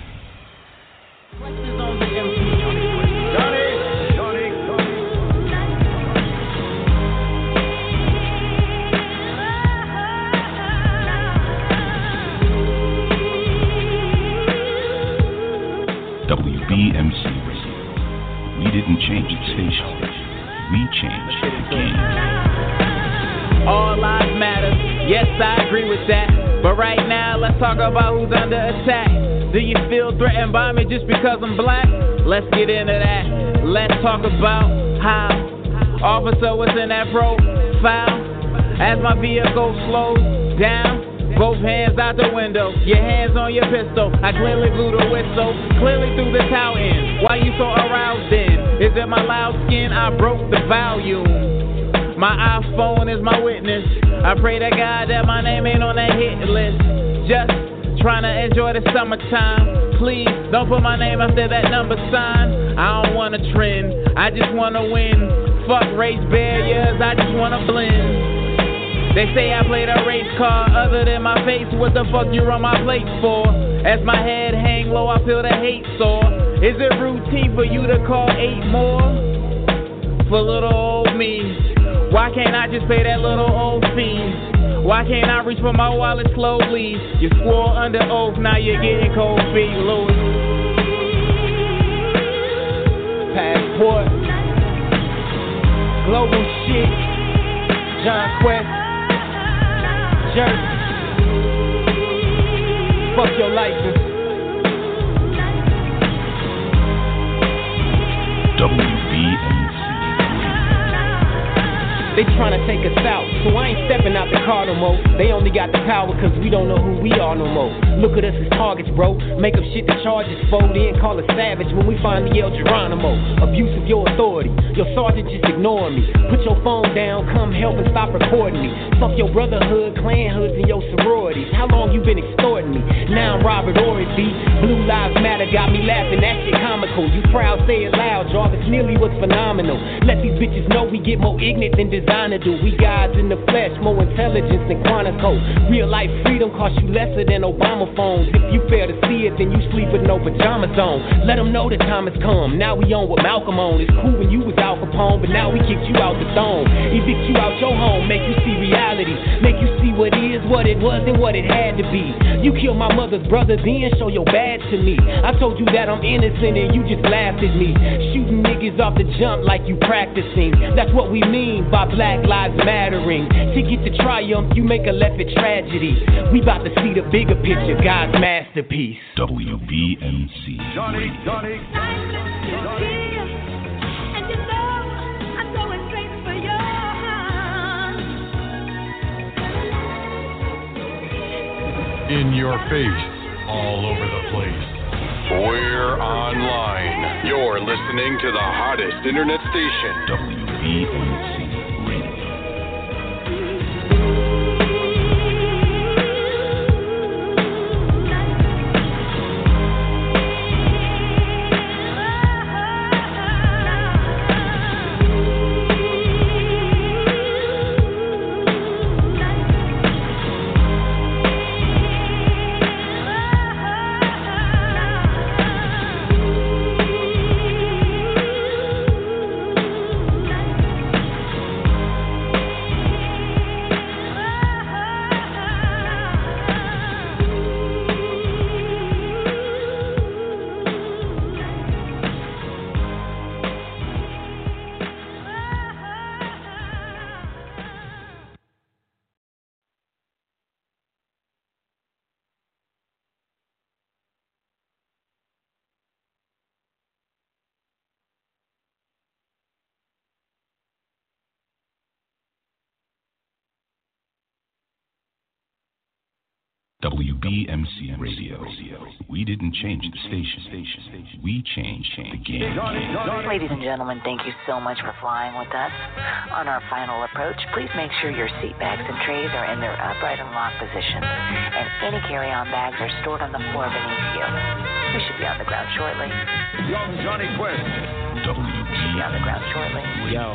WBMC Radio. We didn't change the station. We changed the game. All lives matter. Yes, I agree with that. But right now, let's talk about who's under attack. Do you feel threatened by me just because I'm black? Let's get into that. Let's talk about how. Officer, what's in that profile? As my vehicle slows down. Both hands out the window, your hands on your pistol. I clearly blew the whistle, clearly threw the towel in. Why you so aroused then? Is it my loud skin? I broke the volume. My iPhone is my witness. I pray to God that my name ain't on that hit list. Just trying to enjoy the summertime. Please don't put my name after that number sign. I don't wanna trend, I just wanna win. Fuck race barriers, I just wanna blend. They say I played a race car other than my face. What the fuck you run my plate for? As my head hang low, I feel the hate sore. Is it routine for you to call eight more? For little old me. Why can't I just pay that little old fee? Why can't I reach for my wallet slowly? You swore under oath, now you're getting cold feet, Louis. Passport. Global shit. John Quest. Jersey. Fuck your license. WBMC. They tryna take us out, so I ain't stepping out the car no more. They only got the power cause we don't know who we are no more. Look at us as targets, bro. Make up shit to charge us for, then call us savage when we find the El Geronimo. Abuse of your authority, your sergeant just ignoring me. Put your phone down, come help and stop recording me. Fuck your brotherhood, clan hoods, and your sororities. How long you been extorting me? Now I'm Robert Ory, Blue Lives Matter got me laughing, that shit comical. You proud, say it loud, Jarvis nearly was phenomenal. Let these bitches know we get more ignorant than do. We gods in the flesh, more intelligence than Quantico. Real life freedom costs you lesser than Obama phones. If you fail to see it, then you sleep with no pajamas on. Let them know the time has come. Now we on what Malcolm on. It's cool when you was Al Capone, but now we kicked you out the dome. Evict you out your home, make you see reality, make you see what is, what it was, and what it had to be. You killed my mother's brother, then show your badge to me. I told you that I'm innocent and you just laughed at me. Shooting niggas off the jump like you practicing. That's what we mean by Black Lives Mattering. To get the triumph, you make a left it tragedy. We about to see the bigger picture, God's masterpiece. WBMC. Johnny, Johnny, Johnny. In your face, all over the place. We're online. You're listening to the hottest internet station. WBMC. WBMC Radio. We didn't change the station. We changed the game. Ladies and gentlemen, thank you so much for flying with us. On our final approach, please make sure your seat bags and trays are in their upright and locked positions, and any carry-on bags are stored on the floor beneath you. We should be on the ground shortly. Young Johnny Quest. Be on the ground shortly. Yo.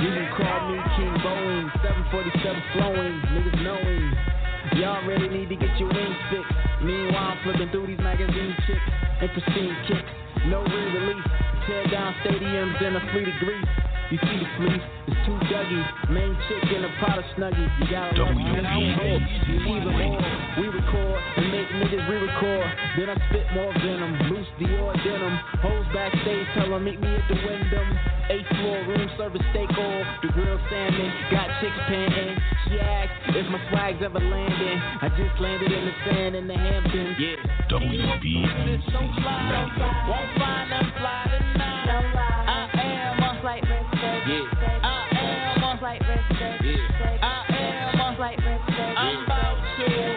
You can call me King Boeing, 747 flowing, niggas knowing. Y'all really need to get your wings fixed. Meanwhile, I'm flipping through these magazine chicks and pristine kicks. No re-release. Tear down stadiums in a of grease. You see the fleece, it's two Dougie, main chick in a Prada snuggie. You gotta WBMC You either or, we record and make niggas re-record. Then I spit more venom, loose Dior denim. Hoes backstage, tell 'em meet me at the Wyndham. Eighth floor room service steak oil, the grilled salmon, got chicks panting. She asked if my swag's ever landing. I just landed in the sand in the Hamptons. Yeah. WBMC Won't find them fly tonight. Just to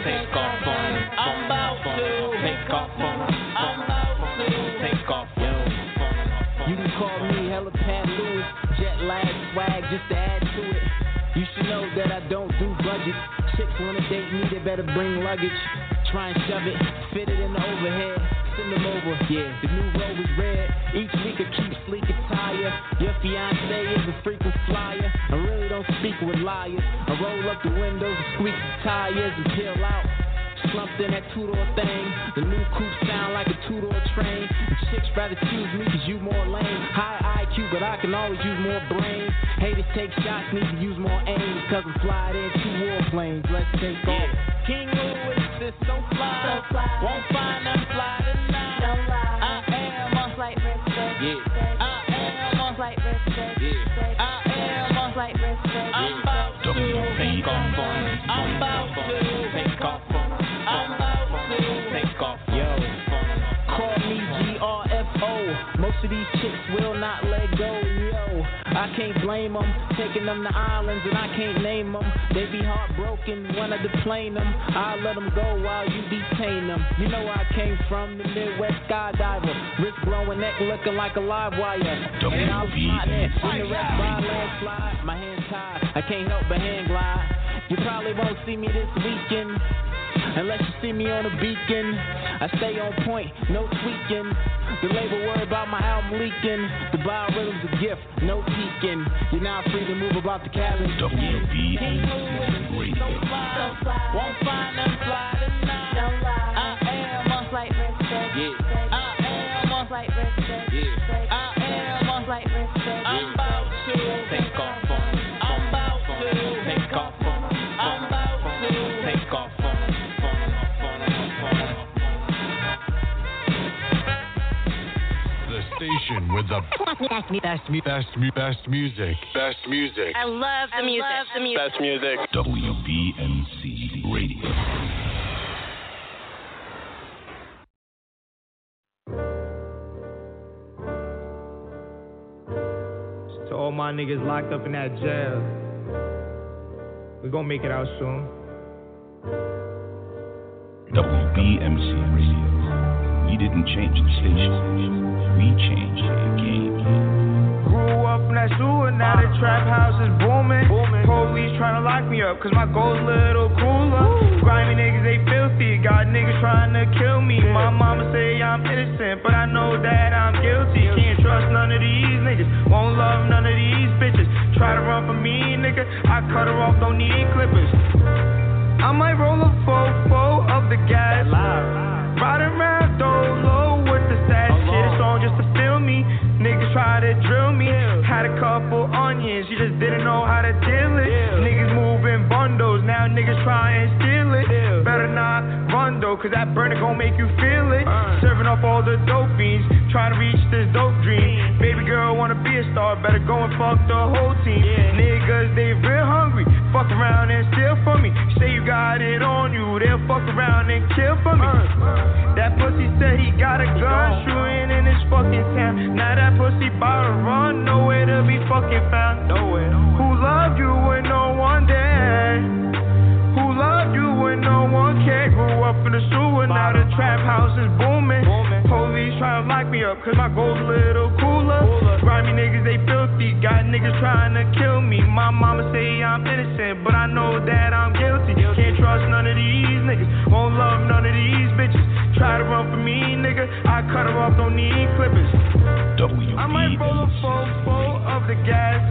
take off I'm to take off I'm to take off You can call me hell of a pain loose jet lag wag just add to it. You should know that I don't do budgets. Chicks wanna date me, they better bring luggage. Try and shove it, fit it in the overhead. Send them over, yeah. The new robe is red. Each week I keep sleek attire. Your fiance is a frequent flyer. I really don't speak with liars. I roll up the windows and squeak the tires and peel out. Slumped in that two-door thing. The new coupe sound like a two-door train. And chicks rather choose me cause you more lame. High IQ, but I can always use more brains. Haters take shots, need to use more aim. Cause I'm flying in two warplanes. Let's take off. King Louis is so fly. Won't find them fly tonight. I am a flight risk. Yeah. I am a flight risk. Yeah. I am a flight risk. I'm about to take off on. I'm about to take off on. I'm about to take off. Yo. Call me GRFO. Most of these can't blame them. Taking them to islands and I can't name them. They be heartbroken when I deplane them. I let them go while you detain them. You know I came from, the Midwest skydiver. Wrist blowing neck looking like a live wire. And I was sliding in in the rest by landslide. My hands tied. I can't help but hand glide. You probably won't see me this weekend. Unless you see me on a beacon, I stay on point, no tweaking. The label worry about my album leaking. The biorhythm's a gift, no peeking. You're now free to move about the cabin. WBMC Radio. Won't find them fly the best, best, best, best music. Best music. I love the music. Love the music. Best music. WBMC Radio. To all my niggas locked up in that jail. We gonna make it out soon. WBMC Radio. We didn't change the station. We changed the game. Grew up in that sewer, now the trap house is booming. Police trying to lock me up, cause my goal's a little cooler. Grimy niggas, they filthy. Got niggas trying to kill me. My mama say I'm innocent, but I know that I'm guilty. Can't trust none of these niggas. Won't love none of these bitches. Try to run from me, nigga. I cut her off, don't need clippers. I might roll a fofo of the gas. Riding around dolo with the stash. Shit, a song just to feel me. Niggas try to drill me. Had a couple onions, you just didn't know how to deal it. Niggas moving bundles, now niggas try and steal it. Yeah. Better not run though, cause that burner gon' make you feel it. Uh. Serving up all the dope fiends, trying to reach this dope dream. Baby girl wanna be a star, better go and fuck the whole team. Niggas, they real hungry. Fuck around and steal from me. Say you got it on you, they'll fuck around and kill for me. Uh, uh. That pussy said he got a gun shooting in his fucking town. Now that pussy bout to run, nowhere to be fucking found. Nowhere. Who loved you when no one there? Who loved you when no one cared? Grew up in the sewer, now the trap house is booming. Police trying to lock me up, cause my goal's a little cooler. Grimy niggas, they filthy. Got niggas trying to kill me. My mama say I'm innocent, but I know that I'm guilty. Can't trust none of these niggas. Won't love none of these bitches. Try to run for me, nigga. I cut her off, don't need clippers. I might roll a fofo of the gas.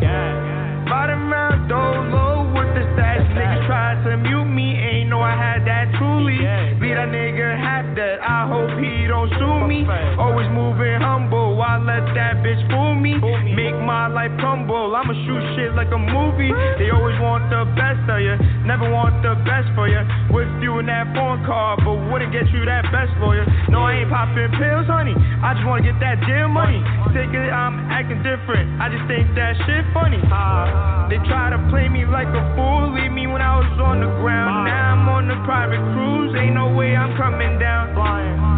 Riding around dolo with the stash. Niggas tried to mute me, ain't know I had that truly. Leave that nigga half dead. I hope he don't sue me. Always moving humble. Why let that bitch fool me? Make my life crumble. I'ma shoot shit like a movie. They always want the best of you, never want the best for you. With you in that phone call, but wouldn't get you that best lawyer. No, I ain't popping pills, honey. I just wanna get that deal money. Think it, I'm acting different. I just think that shit funny. Ah, they try to play me like a fool, leave me when I was on the ground. Now I'm on the private cruise, ain't no way I'm coming down.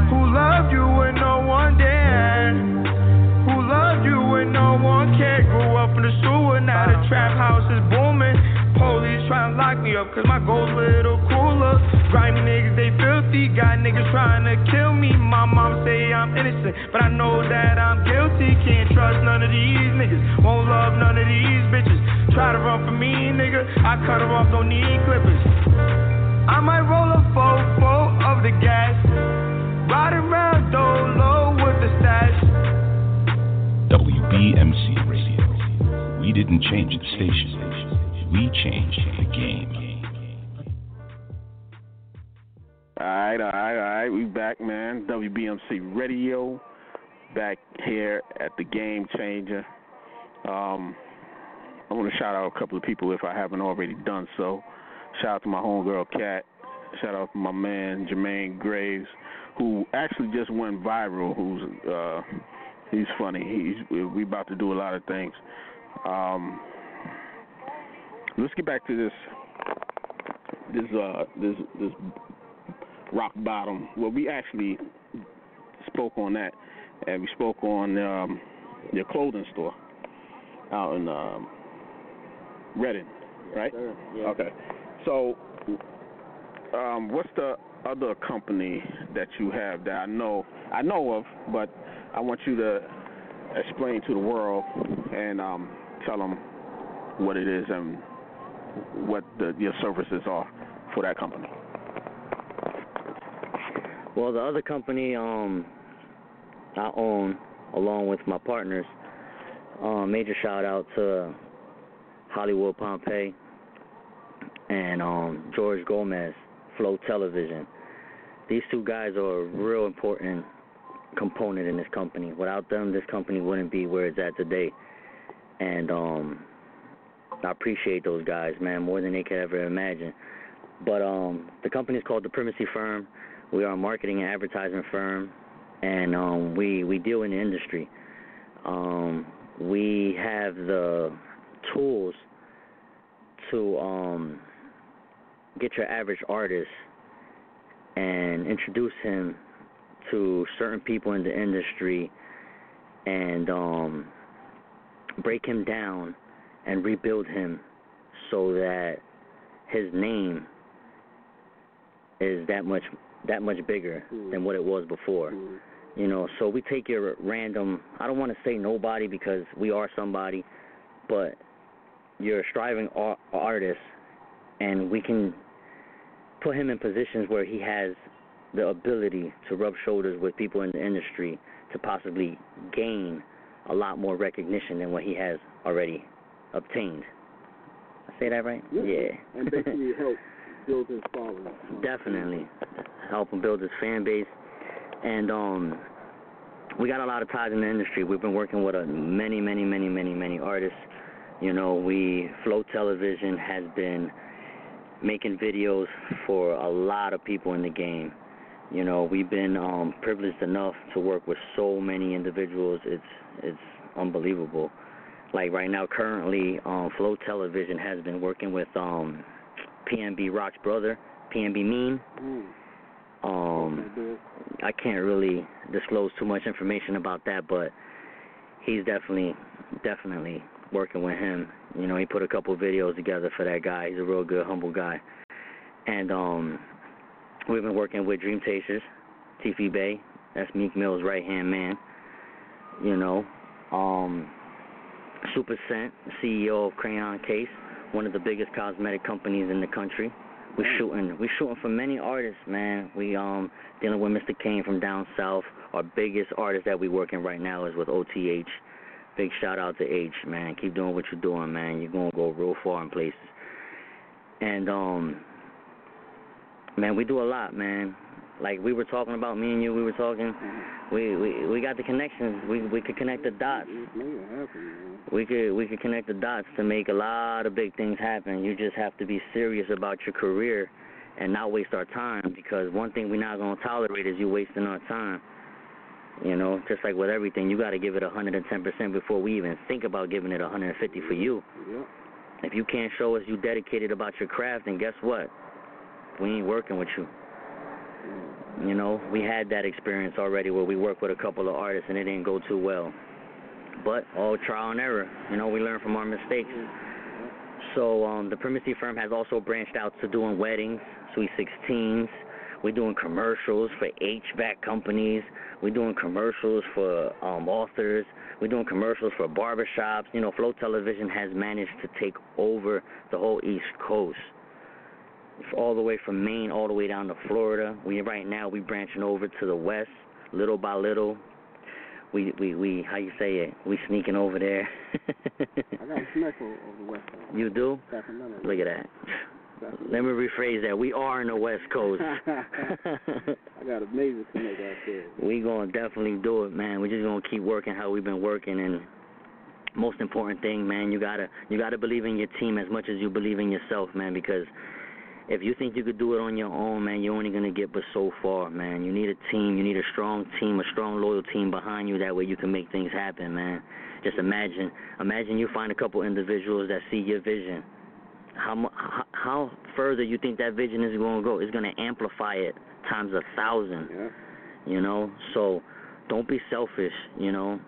Who loved you when no one there? Who loved you when no one cared? Grew up in the sewer, now the trap house is booming. Police trying to lock me up, cause my goal's a little cooler. Grimy niggas, they filthy. Got niggas trying to kill me. My mom say I'm innocent, but I know that I'm guilty. Can't trust none of these niggas. Won't love none of these bitches. Try to run from me, nigga. I cut her off, don't need clippers. I might roll a fofo of the gas. Riding around dolo with the stash. WBMC Radio. We didn't change the station. We changed the game. All right, all right, all right. We back, man. WBMC Radio, back here at the Game Changer. Um, I want to shout out a couple of people if I haven't already done so. Shout out to my homegirl Kat. Shout out to my man Jermaine Graves, who actually just went viral. Who's uh, he's funny. He's we about to do a lot of things. Um, let's get back to this this uh this this rock bottom. Well, we actually spoke on that, and we spoke on um, your clothing store out in um, Reading, right? Okay. So, um, what's the other company that you have that I know I know of, but I want you to explain to the world and um, tell them what it is and what the, your services are for that company. Well, the other company um I own along with my partners. Um, major shout out to Hollywood Pompey and um George Gomez, Flow Television. These two guys are a real important component in this company. Without them, this company wouldn't be where it's at today. And um I appreciate those guys, man, more than they could ever imagine. But um the company is called the Primacy Firm. We are a marketing and advertising firm, and um, we we deal in the industry. um, we have the tools to um, get your average artist and introduce him to certain people in the industry and um, break him down and rebuild him so that his name is that much that much bigger than what it was before. You know, so we take your random I don't want to say nobody because we are somebody, but you're a striving ar- artist and we can put him in positions where he has the ability to rub shoulders with people in the industry to possibly gain a lot more recognition than what he has already obtained. I say that right? Yeah. And basically help build his following. Definitely. Help him build his fan base. And um we got a lot of ties in the industry. We've been working with a many, many, many, many, many artists. You know, we Flow Television has been making videos for a lot of people in the game. You know, we've been um privileged enough to work with so many individuals. It's it's unbelievable. Like right now currently um Flow Television has been working with um PNB Rock's brother, PNB Mean. Um I can't really disclose too much information about that, but he's definitely definitely working with him. You know, he put a couple videos together for that guy. He's a real good, humble guy. And um we've been working with Dream Chasers, Tiffy Bay. That's Meek Mill's right hand man. You know. Um Super Scent, CEO of Crayon Case, one of the biggest cosmetic companies in the country. We're shooting We're shooting for many artists, man. We um dealing with Mr. Kane from down south. Our biggest artist that we working right now is with OTH. Big shout out to H, man. Keep doing what you're doing, man. You're gonna go real far in places. And um man, we do a lot, man. Like we were talking about me and you, we were talking we we we got the connections. We we could connect the dots. We could we could connect the dots to make a lot of big things happen. You just have to be serious about your career and not waste our time because one thing we're not gonna tolerate is you wasting our time. You know, just like with everything, you got to give it 110% before we even think about giving it 150 for you. Yeah. If you can't show us you dedicated about your craft, then guess what? We ain't working with you. You know, we had that experience already where we worked with a couple of artists and it didn't go too well. But all trial and error. You know, we learn from our mistakes. So um, the Primacy firm has also branched out to doing weddings, sweet 16s. We're doing commercials for HVAC companies. We're doing commercials for um, authors. We're doing commercials for barbershops. You know, Flow Television has managed to take over the whole East Coast It's all the way from Maine all the way down to Florida. We right now we branching over to the west, little by little. We we we how you say it? We sneaking over there. I got a over the west you do? Sacramento. Look at that. Let me rephrase that. We are in the West Coast. I got a major connect out there. we gonna definitely do it, man. We're just gonna keep working how we've been working and most important thing, man, you gotta you gotta believe in your team as much as you believe in yourself, man, because if you think you could do it on your own, man, you're only gonna get but so far, man. You need a team, you need a strong team, a strong loyal team behind you. That way you can make things happen, man. Just imagine, imagine you find a couple individuals that see your vision. How how, how further you think that vision is gonna go? It's gonna amplify it times a thousand. You know, so don't be selfish. You know,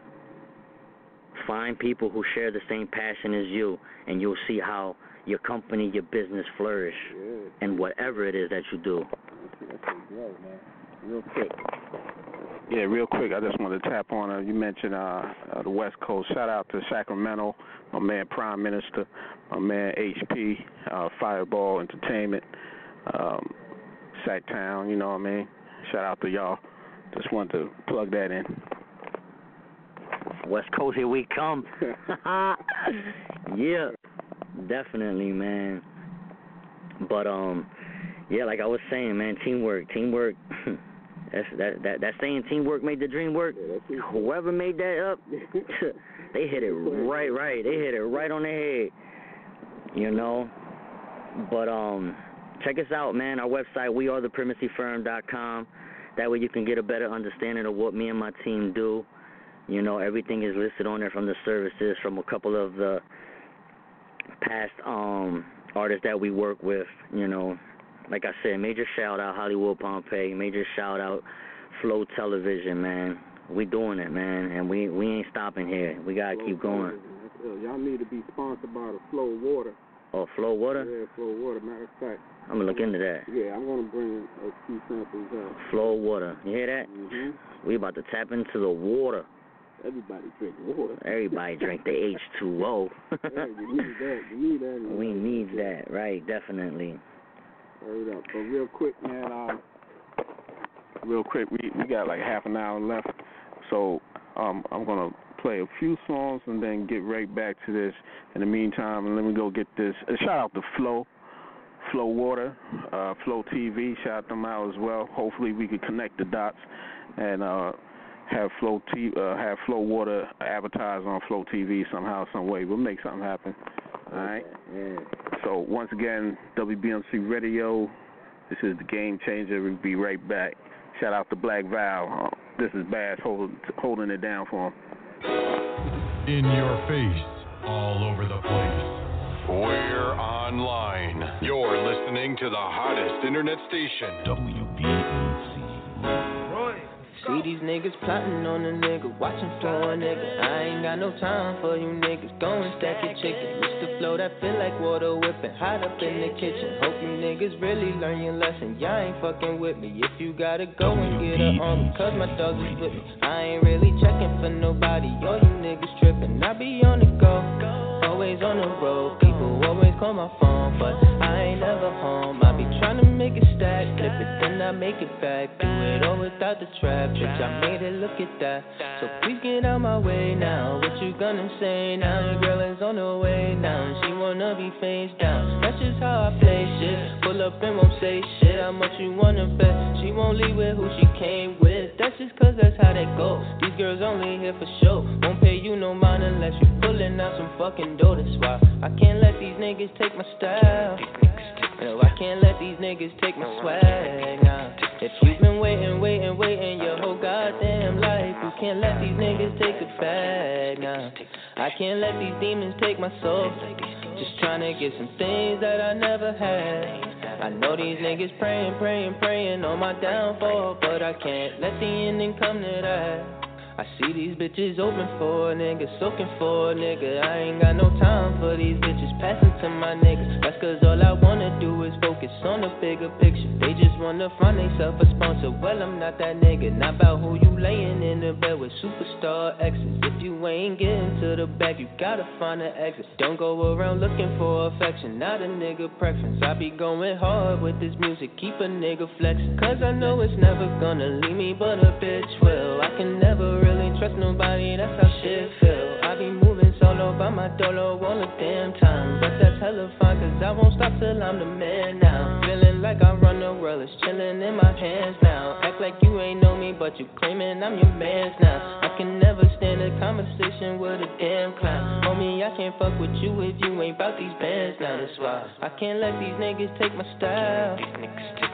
find people who share the same passion as you, and you'll see how your company, your business flourish, and whatever it is that you do. Real quick. Yeah, real quick, I just wanted to tap on. Uh, you mentioned uh, uh, the West Coast. Shout out to Sacramento, my man Prime Minister, my man HP, uh, Fireball Entertainment, um, Sactown. You know what I mean? Shout out to y'all. Just wanted to plug that in. West Coast, here we come. yeah, definitely, man. But um, yeah, like I was saying, man, teamwork, teamwork. That's that that that saying, teamwork made the dream work. Whoever made that up, they hit it right, right. They hit it right on the head. You know. But um, check us out, man. Our website, wearetheprimacyfirm.com. That way you can get a better understanding of what me and my team do. You know, everything is listed on there from the services from a couple of the past um artists that we work with, you know. Like I said, major shout out Hollywood Pompeii, major shout out Flow Television, man. We doing it, man, and we we ain't stopping here. We gotta Flow keep going. Television. Y'all need to be sponsored by the Flow Water. Oh, Flow Water? Yeah, Flow Water. Matter of fact. I'm gonna look into that. Yeah, I'm gonna bring a few samples out. Flow Water. You hear that? Mhm. We about to tap into the water. Everybody drink water. Everybody drink the H2O. yeah, you need that. You need that. we need that, right? Definitely. Word up. But real quick, man. Um, real quick, we we got like half an hour left, so um, I'm gonna play a few songs and then get right back to this. In the meantime, let me go get this. Uh, shout out to Flow, Flow Water, uh, Flow TV. Shout them out as well. Hopefully, we can connect the dots and uh, have Flow T uh, have Flow Water advertise on Flow TV somehow, some way. We'll make something happen. All right. Yeah. So once again, WBMC Radio. This is the Game Changer. We'll be right back. Shout out to Black Val. Uh, this is Bass hold, holding it down for him. In your face, all over the place. We're online. You're listening to the hottest internet station. See these niggas plotting on a nigga, watching for a nigga. I ain't got no time for you niggas. Go and stack your chicken. Used to flow that feel like water whipping, hot up in the kitchen. Hope you niggas really learn your lesson. Y'all ain't fucking with me. If you gotta go and get a army, cause my dogs is with me. I ain't really checking for nobody. All you niggas tripping. I be on the go, always on the road. People always call my phone, but I ain't never home. I be trying to make it stack, clip it, then I make it back. Do it all without the trap, bitch. I made it, look at that. So please get out my way now. What you gonna say now? Your girl is on the way now. She wanna be face down. That's just how I play shit. Pull up and won't say shit. How much you wanna bet? She won't leave with who she came with. That's just cause that's how that go. These girls only here for show. Won't pay you no mind unless you pulling out some fucking dough. That's why I can't let these niggas take my style. No, I can't let these niggas take my swag. Nah. If you've been waiting, waiting, waiting your whole goddamn life, you can't let these niggas take it back. Nah. I can't let these demons take my soul. Just trying to get some things that I never had. I know these niggas praying, praying, praying on my downfall, but I can't let the ending come to that. I see these bitches open for a nigga, soaking for a nigga. I ain't got no time for these bitches, passing to my niggas. That's cause all I wanna do is focus on the bigger picture. They just wanna find themselves a sponsor. Well, I'm not that nigga, not about who you laying in the bed with superstar exes. If you ain't getting to the back, you gotta find an exit. Don't go around looking for affection, not a nigga preference. I be going hard with this music, keep a nigga flexing. Cause I know it's never gonna leave me, but a bitch will. I can never really trust nobody, that's how shit feel. I be moving solo by my dolo all the damn time. But that's hella fine, cause I won't stop till I'm the man now. Feeling like I run the world, it's chilling in my hands now. Act like you ain't know me, but you claiming I'm your man's now. I can never stand a conversation with a damn clown. I can't fuck with you if you ain't bout these bands now. That's why I can't let these niggas take my style.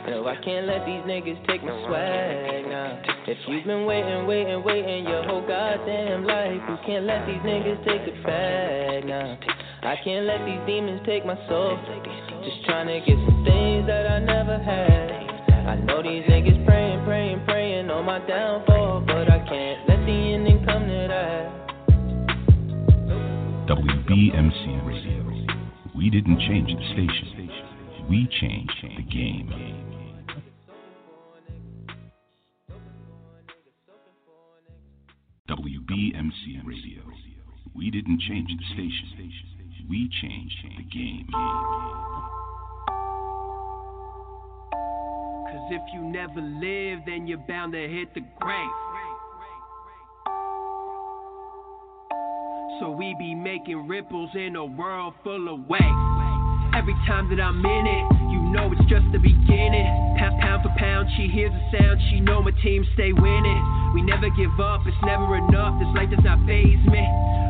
No, I can't let these niggas take my swag now. If you've been waiting, waiting, waiting your whole goddamn life, you can't let these niggas take it back now. I can't let these demons take my soul. Just trying to get some things that I never had. I know these niggas praying, praying, praying on my downfall, but I can't let that. Radio. We didn't change the station. We changed the game. WBMC Radio. We didn't change the station. We changed the game. Cause if you never live, then you're bound to hit the grave. So we be making ripples in a world full of waves. Every time that I'm in it, you know it's just the beginning. Pound, pound for pound, she hears the sound, she know my team stay winning. We never give up, it's never enough, this life does not phase me.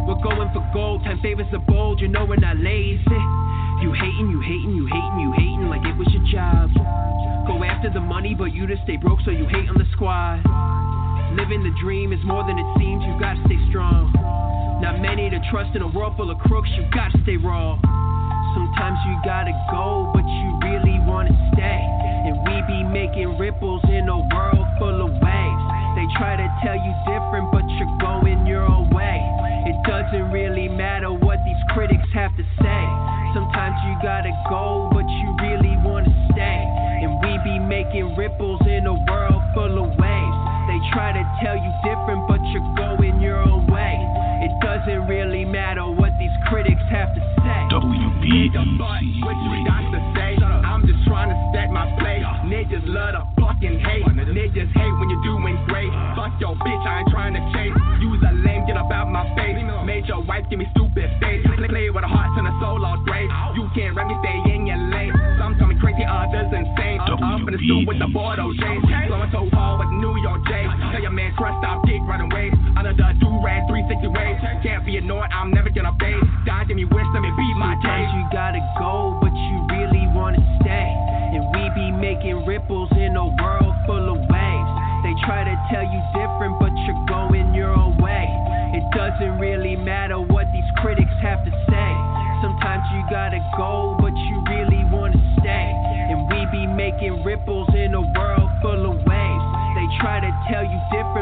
We're going for gold, time favors the bold, you know we're not lazy. You hating, you hating, you hating, you hating like it was your job. Go after the money, but you just stay broke, so you hate on the squad. Living the dream is more than it seems, you gotta stay strong. Not many to trust in a world full of crooks, you gotta stay raw. Sometimes you gotta go, but you really wanna stay. And we be making ripples in a world full of waves. They try to tell you different, but you're going your own way. It doesn't really matter what these critics have to say. Sometimes you gotta go, but you really wanna stay. And we be making ripples in a world full of waves. They try to tell you different, but you're going. It really matter what these critics have to say. WBMC What you got to say? I'm just trying to stack my. Niggas love to fucking hate. Niggas hate when you're doing great. Fuck your bitch, I ain't trying to chase. Use a lame, get up out my face. Made your wife give me stupid face. Play, with a heart, turn a soul all great. You can't me, stay in your lane. Some tell me crazy, others insane. Up in the stool with the OJ. Blowing so hard with New York J. Tell your man, trust, stop, dick, running away. The do rag, 360 waves. Can't be annoyed, I'm never gonna fade. God give me wisdom and beat my day. Sometimes you gotta go, but you really wanna stay. And we be making ripples in a world full of waves. They try to tell you different, but you're going your own way. It doesn't really matter what these critics have to say. Sometimes you gotta go, but you really wanna stay. And we be making ripples in a world full of waves. They try to tell you different,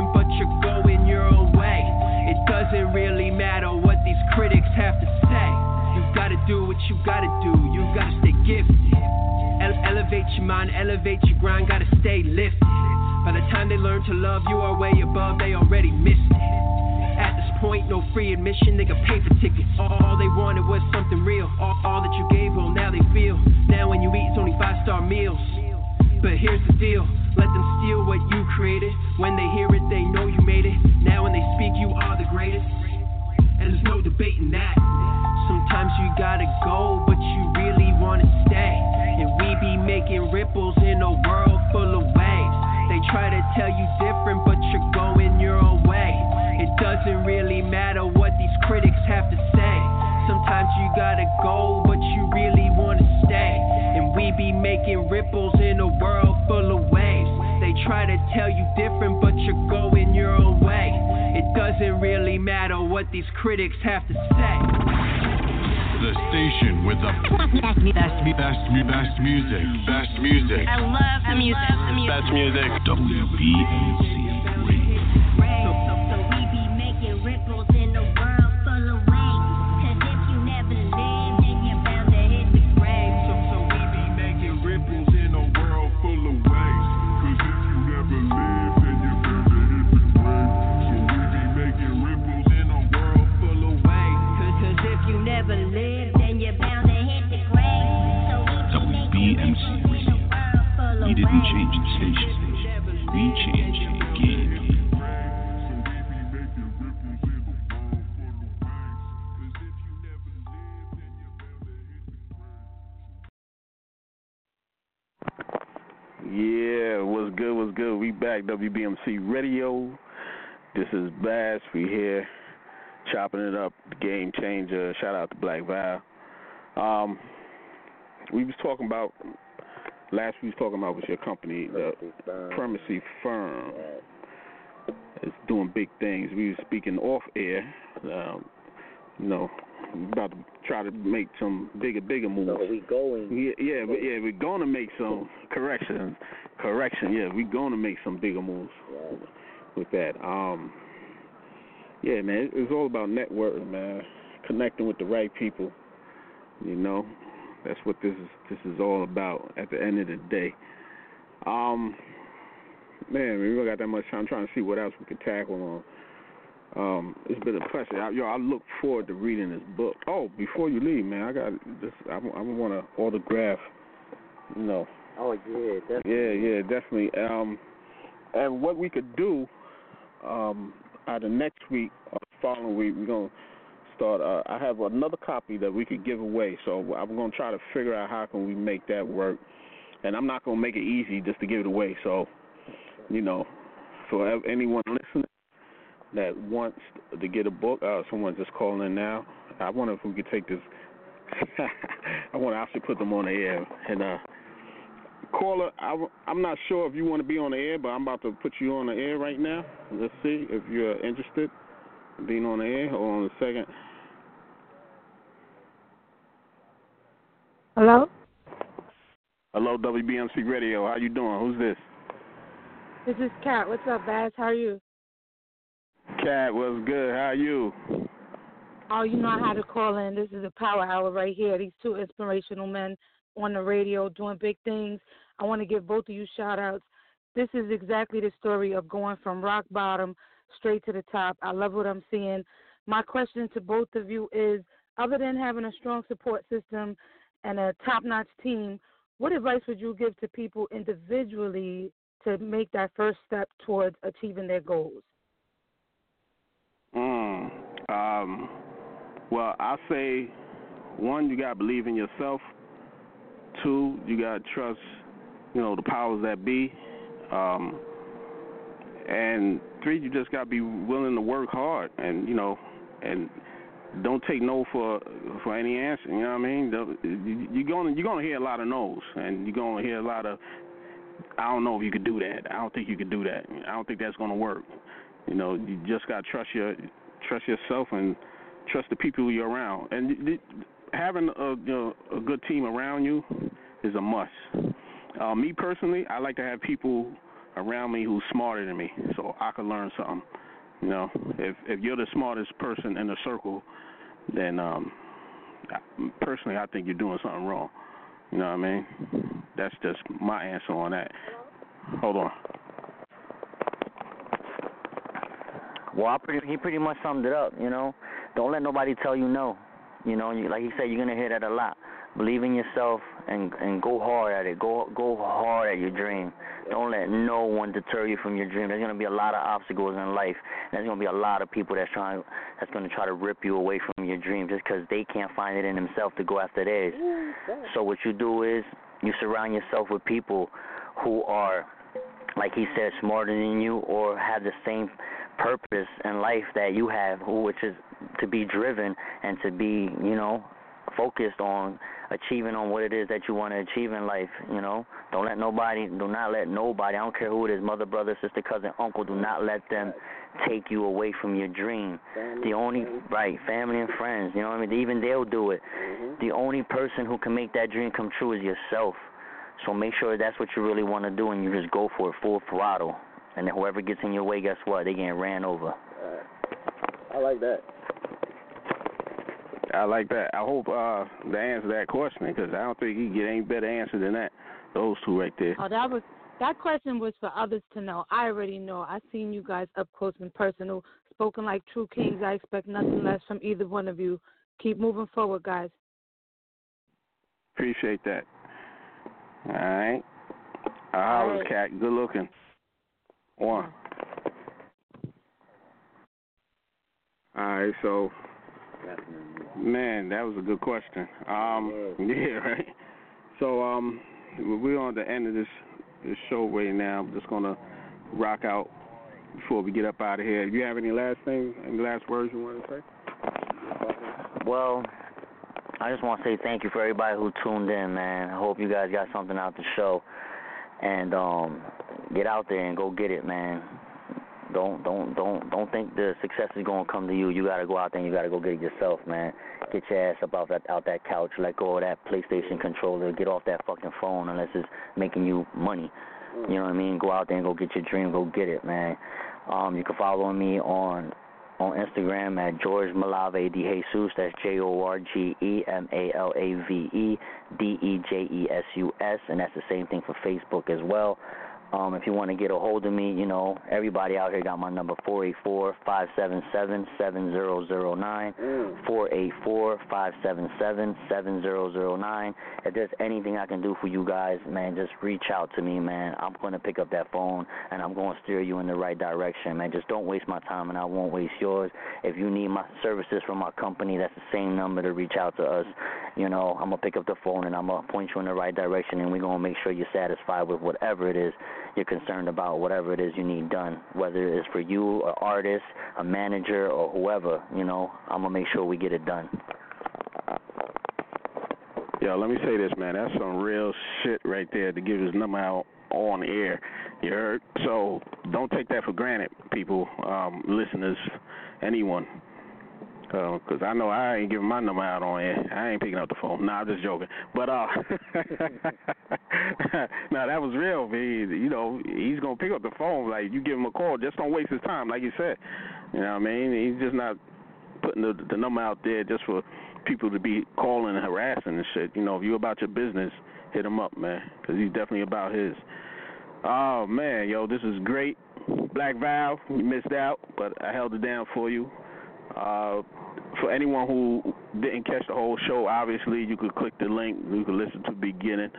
It really matter what these critics have to say. You gotta do what you gotta do, you gotta stay gifted. Ele- elevate your mind, elevate your grind, gotta stay lifted. By the time they learn to love you are way above, they already missed it. At this point, no free admission, nigga pay for tickets. All, all they wanted was something real. All, all that you gave, well, now they feel. Now when you eat, it's only five star meals. But here's the deal let them steal what you created. When they hear it, they know you made it. Now when they speak, you are the greatest. And there's no debating that. Sometimes you gotta go, but you really wanna stay. And we be making ripples in a world full of waves. They try to tell you different, but you're going your own way. It doesn't really matter what these critics have to say. Sometimes you gotta go, tell you different, but you're going your own way. It doesn't really matter what these critics have to say. The station with the best, best, best, best music. Best music. I love the music. The music. Best music. WBMC Radio. This is Bass. We here chopping it up, the game changer. Shout out to Black Val. Um, we was talking about last we was talking about was your company, the Primacy Firm. It's doing big things. We were speaking off air. Um, you know, about to try to make some bigger, bigger moves. So we going. Yeah, yeah, yeah, we're gonna make some correction. Correction, yeah, we're gonna make some bigger moves with that. Um, yeah, man, it's all about networking, man, connecting with the right people. You know, that's what this is. This is all about. At the end of the day, um, man, we don't got that much time. I'm trying to see what else we could tackle on. Um, it's been a pleasure. I, yo, I look forward to reading this book. Oh, before you leave, man, I got this. I, I want to autograph. You know. Oh yeah, definitely. Yeah, yeah, definitely. Um, and what we could do, um, either next week or following week, we're gonna start. Uh, I have another copy that we could give away, so I'm gonna try to figure out how can we make that work. And I'm not gonna make it easy just to give it away. So, you know, for anyone listening that wants to get a book, uh, someone just calling in now. I wonder if we could take this. I want to actually put them on the air and uh, caller, I, I'm not sure if you want to be on the air, but I'm about to put you on the air right now. Let's see if you're interested in being on the air. Hold on a second. Hello? Hello, WBMC Radio. How you doing? Who's this? This is Kat. What's up, Baz? How are you? Kat, what's good? How are you? Oh, you know how to call in. This is a power hour right here. These two inspirational men on the radio doing big things. I want to give both of you shout outs. This is exactly the story of going from rock bottom straight to the top. I love what I'm seeing. My question to both of you is other than having a strong support system and a top notch team, what advice would you give to people individually to make that first step towards achieving their goals? Mm, um, well, I say one, you gotta believe in yourself. Two, you gotta trust, you know, the powers that be. Um, and three, you just gotta be willing to work hard, and you know, and don't take no for for any answer. You know what I mean? You're gonna you're gonna hear a lot of no's, and you're gonna hear a lot of I don't know if you could do that. I don't think you could do that. I don't think that's gonna work. You know, you just gotta trust your trust yourself and trust the people you're around. And having a you know, a good team around you is a must. Uh, me personally, I like to have people around me who's smarter than me, so I can learn something. You know, if if you're the smartest person in the circle, then um, personally, I think you're doing something wrong. You know what I mean? That's just my answer on that. Hold on. Well, I pretty, he pretty much summed it up. You know, don't let nobody tell you no. You know, you, like he said, you're gonna hear that a lot. Believe in yourself and and go hard at it. Go go hard at your dream. Don't let no one deter you from your dream. There's gonna be a lot of obstacles in life. There's gonna be a lot of people that's trying that's gonna try to rip you away from your dream just because they can't find it in themselves to go after theirs. So what you do is you surround yourself with people who are, like he said, smarter than you or have the same purpose in life that you have, which is to be driven and to be, you know, focused on achieving on what it is that you want to achieve in life. You know, don't let nobody, do not let nobody. I don't care who it is, mother, brother, sister, cousin, uncle. Do not let them take you away from your dream. The only right family and friends. You know what I mean? Even they'll do it. Mm-hmm. The only person who can make that dream come true is yourself. So make sure that's what you really want to do, and you just go for it full throttle. And then whoever gets in your way, guess what? They getting ran over. I like that. I like that. I hope uh the answer that question because I don't think you get any better answer than that. Those two right there. Oh, that was that question was for others to know. I already know. I've seen you guys up close and personal, spoken like true kings. I expect nothing less from either one of you. Keep moving forward, guys. Appreciate that. All right. Uh, All right. cat. Good looking. One. All right, so man, that was a good question. Um, yeah, right. So um, we're on the end of this this show right now. I'm just gonna rock out before we get up out of here. Do you have any last things, any last words you want to say? Well, I just want to say thank you for everybody who tuned in, man. I hope you guys got something out the show, and um, get out there and go get it, man. Don't don't don't don't think the success is gonna come to you. You gotta go out there and you gotta go get it yourself, man. Get your ass up out that out that couch, let go of that PlayStation controller, get off that fucking phone unless it's making you money. You know what I mean? Go out there and go get your dream, go get it, man. Um, you can follow me on on Instagram at George Malave De Jesus. That's J O R G E M A L A V E D E J E S U S, and that's the same thing for Facebook as well. Um, if you want to get a hold of me, you know, everybody out here got my number four eight four five seven seven seven zero zero nine. Four eight four five seven seven seven zero zero nine. If there's anything I can do for you guys, man, just reach out to me, man. I'm gonna pick up that phone and I'm gonna steer you in the right direction, man. Just don't waste my time and I won't waste yours. If you need my services from my company, that's the same number to reach out to us. You know, I'm gonna pick up the phone and I'm gonna point you in the right direction and we're gonna make sure you're satisfied with whatever it is you're concerned about, whatever it is you need done, whether it's for you, an artist, a manager, or whoever. You know, I'm gonna make sure we get it done. Yo, let me say this, man. That's some real shit right there to give his number out on air. You heard? So don't take that for granted, people, um, listeners, anyone. Because uh, I know I ain't giving my number out on air. I ain't picking up the phone. Nah, I'm just joking. But uh, now that was real. Man. You know, he's gonna pick up the phone. Like you give him a call, just don't waste his time. Like you said, you know what I mean? He's just not putting the, the number out there just for people to be calling and harassing and shit. You know, if you about your business, hit him up, man, because he's definitely about his. Oh man, yo, this is great. Black Val, you missed out, but I held it down for you. Uh, for anyone who didn't catch the whole show, obviously you could click the link. You could listen to the beginning.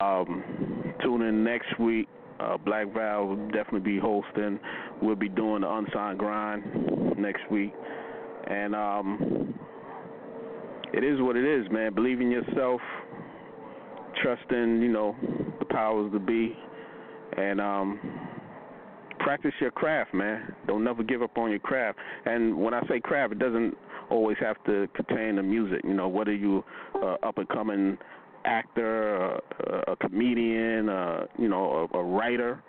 Um, tune in next week. Uh, Black Val will definitely be hosting. We'll be doing the unsigned grind next week, and um, it is what it is, man. Believe in yourself, trust in you know the powers to be, and um, practice your craft, man. Don't never give up on your craft. And when I say craft, it doesn't always have to contain the music. You know, whether you uh, up and coming actor, a, a comedian, uh, you know, a, a writer.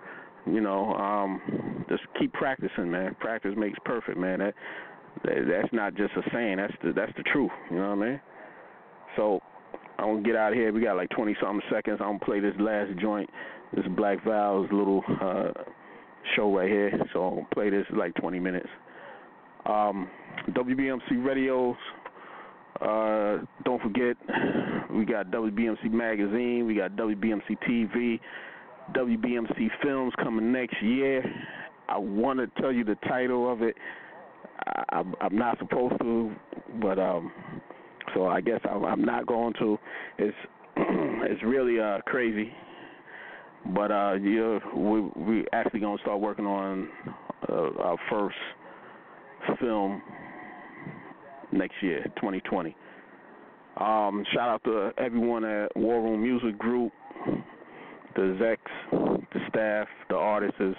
You know, um, just keep practicing, man. Practice makes perfect, man. That, that that's not just a saying. That's the that's the truth. You know what I mean? So I'm gonna get out of here. We got like 20 something seconds. I'm gonna play this last joint. This Black Val's little uh, show right here. So gonna play this like 20 minutes. Um, WBMC radios. Uh, don't forget, we got WBMC magazine. We got WBMC TV. WBMC films coming next year. I want to tell you the title of it. I, I'm not supposed to, but um, so I guess I'm, I'm not going to. It's it's really uh crazy but uh, yeah, we we actually gonna start working on uh, our first film next year, 2020. Um, shout out to everyone at War Room Music Group, the execs, the staff, the artists,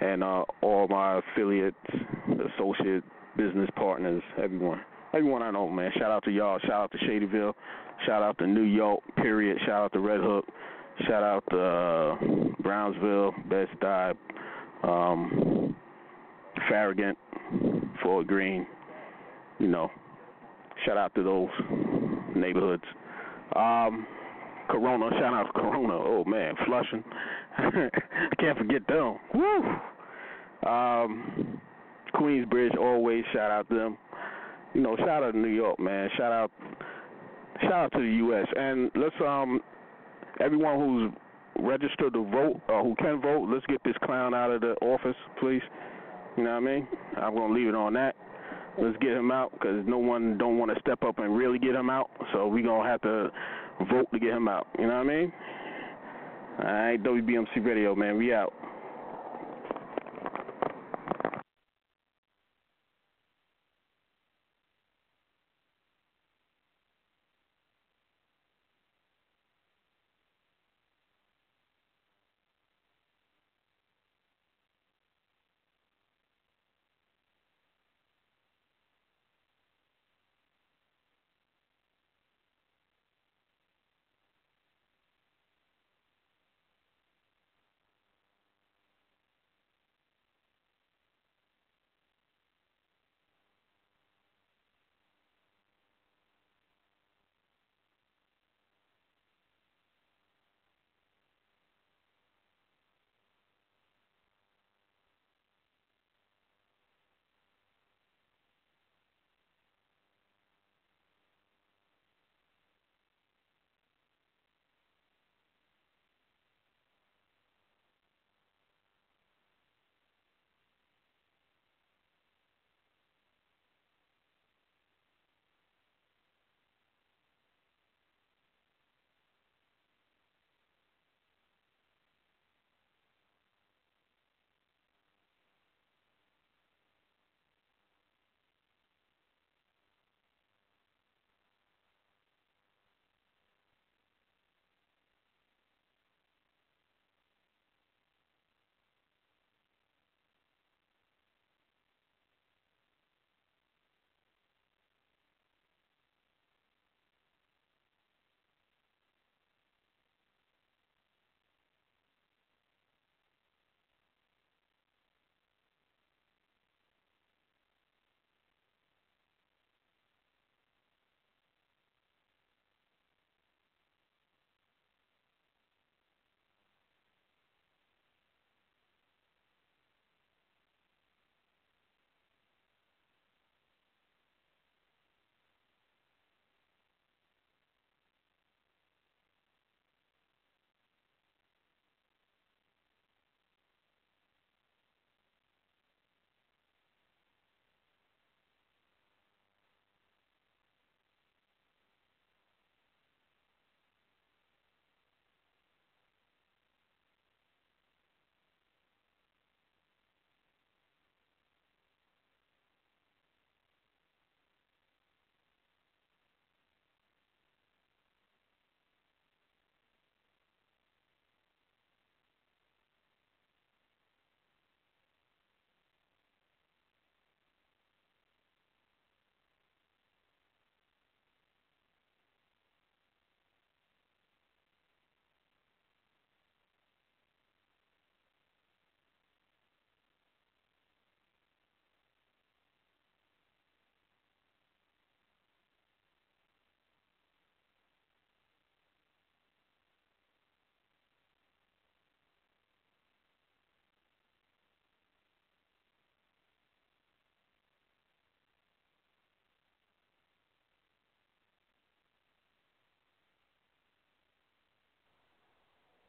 and uh, all my affiliates, associate business partners, everyone. Everyone I know, man. Shout out to y'all. Shout out to Shadyville. Shout out to New York, period. Shout out to Red Hook. Shout out to uh, Brownsville, Bed-Stuy, um, Farragut, Fort Greene. You know, shout out to those neighborhoods. Um, Corona, shout out to Corona. Oh man, Flushing. Can't forget them. Woo. Um, Queensbridge, always shout out to them. You know, shout out to New York, man. Shout out, shout out to the U.S. And let's um everyone who's registered to vote or uh, who can vote, let's get this clown out of the office, please. You know what I mean? I'm gonna leave it on that. Let's get him out because no one don't want to step up and really get him out. So we gonna have to vote to get him out. You know what I mean? All right, WBMC Radio, man. We out.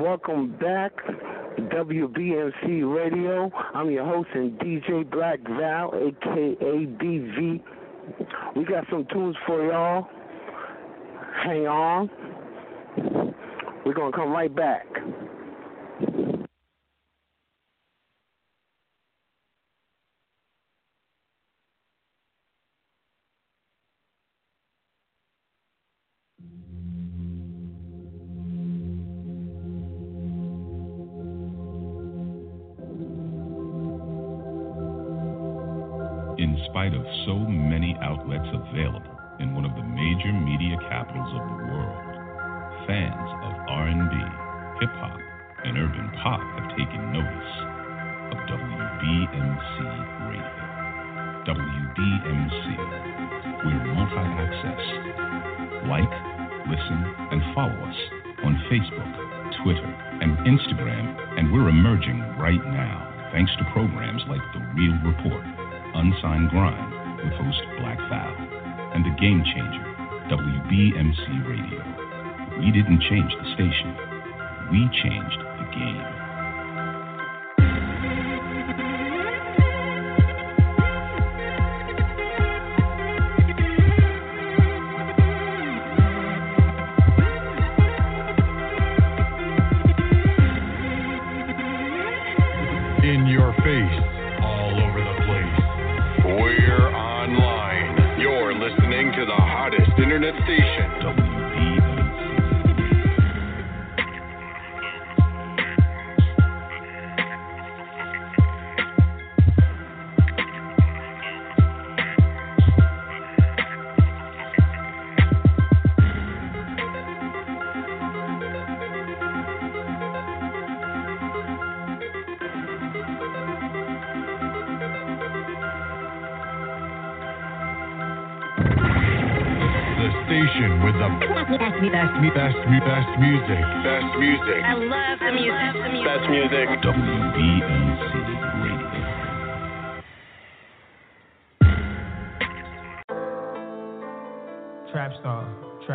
Welcome back, to WBMC Radio. I'm your host and DJ Black Val, aka BV. We got some tunes for y'all. Hang on. We're gonna come right back.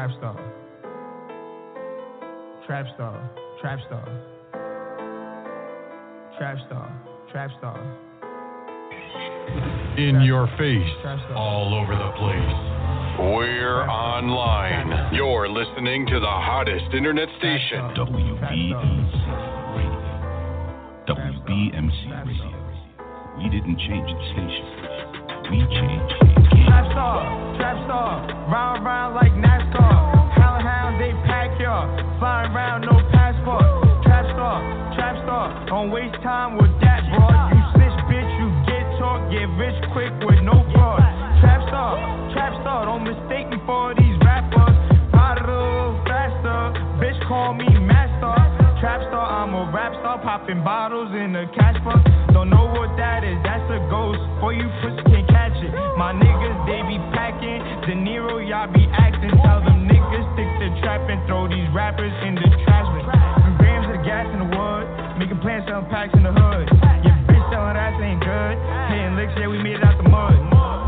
Trap star. Trap star, trap star. Trap star, trap star. In your face, all over the place. We're online. You're listening to the hottest internet station. WBMC Radio. WBMC Radio. We didn't change the station, we changed the game. Trap star, trap star. Round round like NASCAR. Hellhound, they pack y'all. Flying around, no passport. Trap star, trap star. Don't waste time with that broad. You snitch, bitch, you get talk. Get rich quick with no fraud. Trap star, trap star. Don't mistake me for these rappers. Little faster. Bitch, call me master. Trap star, I'm a rap star. Popping bottles in a cash box. Don't know what that is. That's a ghost. For you it. My niggas, they be packing. De Niro, y'all be acting. Tell them niggas stick to trap and throw these rappers in the trash. Some grams of gas in the wood. Making plans, selling packs in the hood. Your bitch selling ass ain't good. Hitting licks, yeah, we made it out the mud.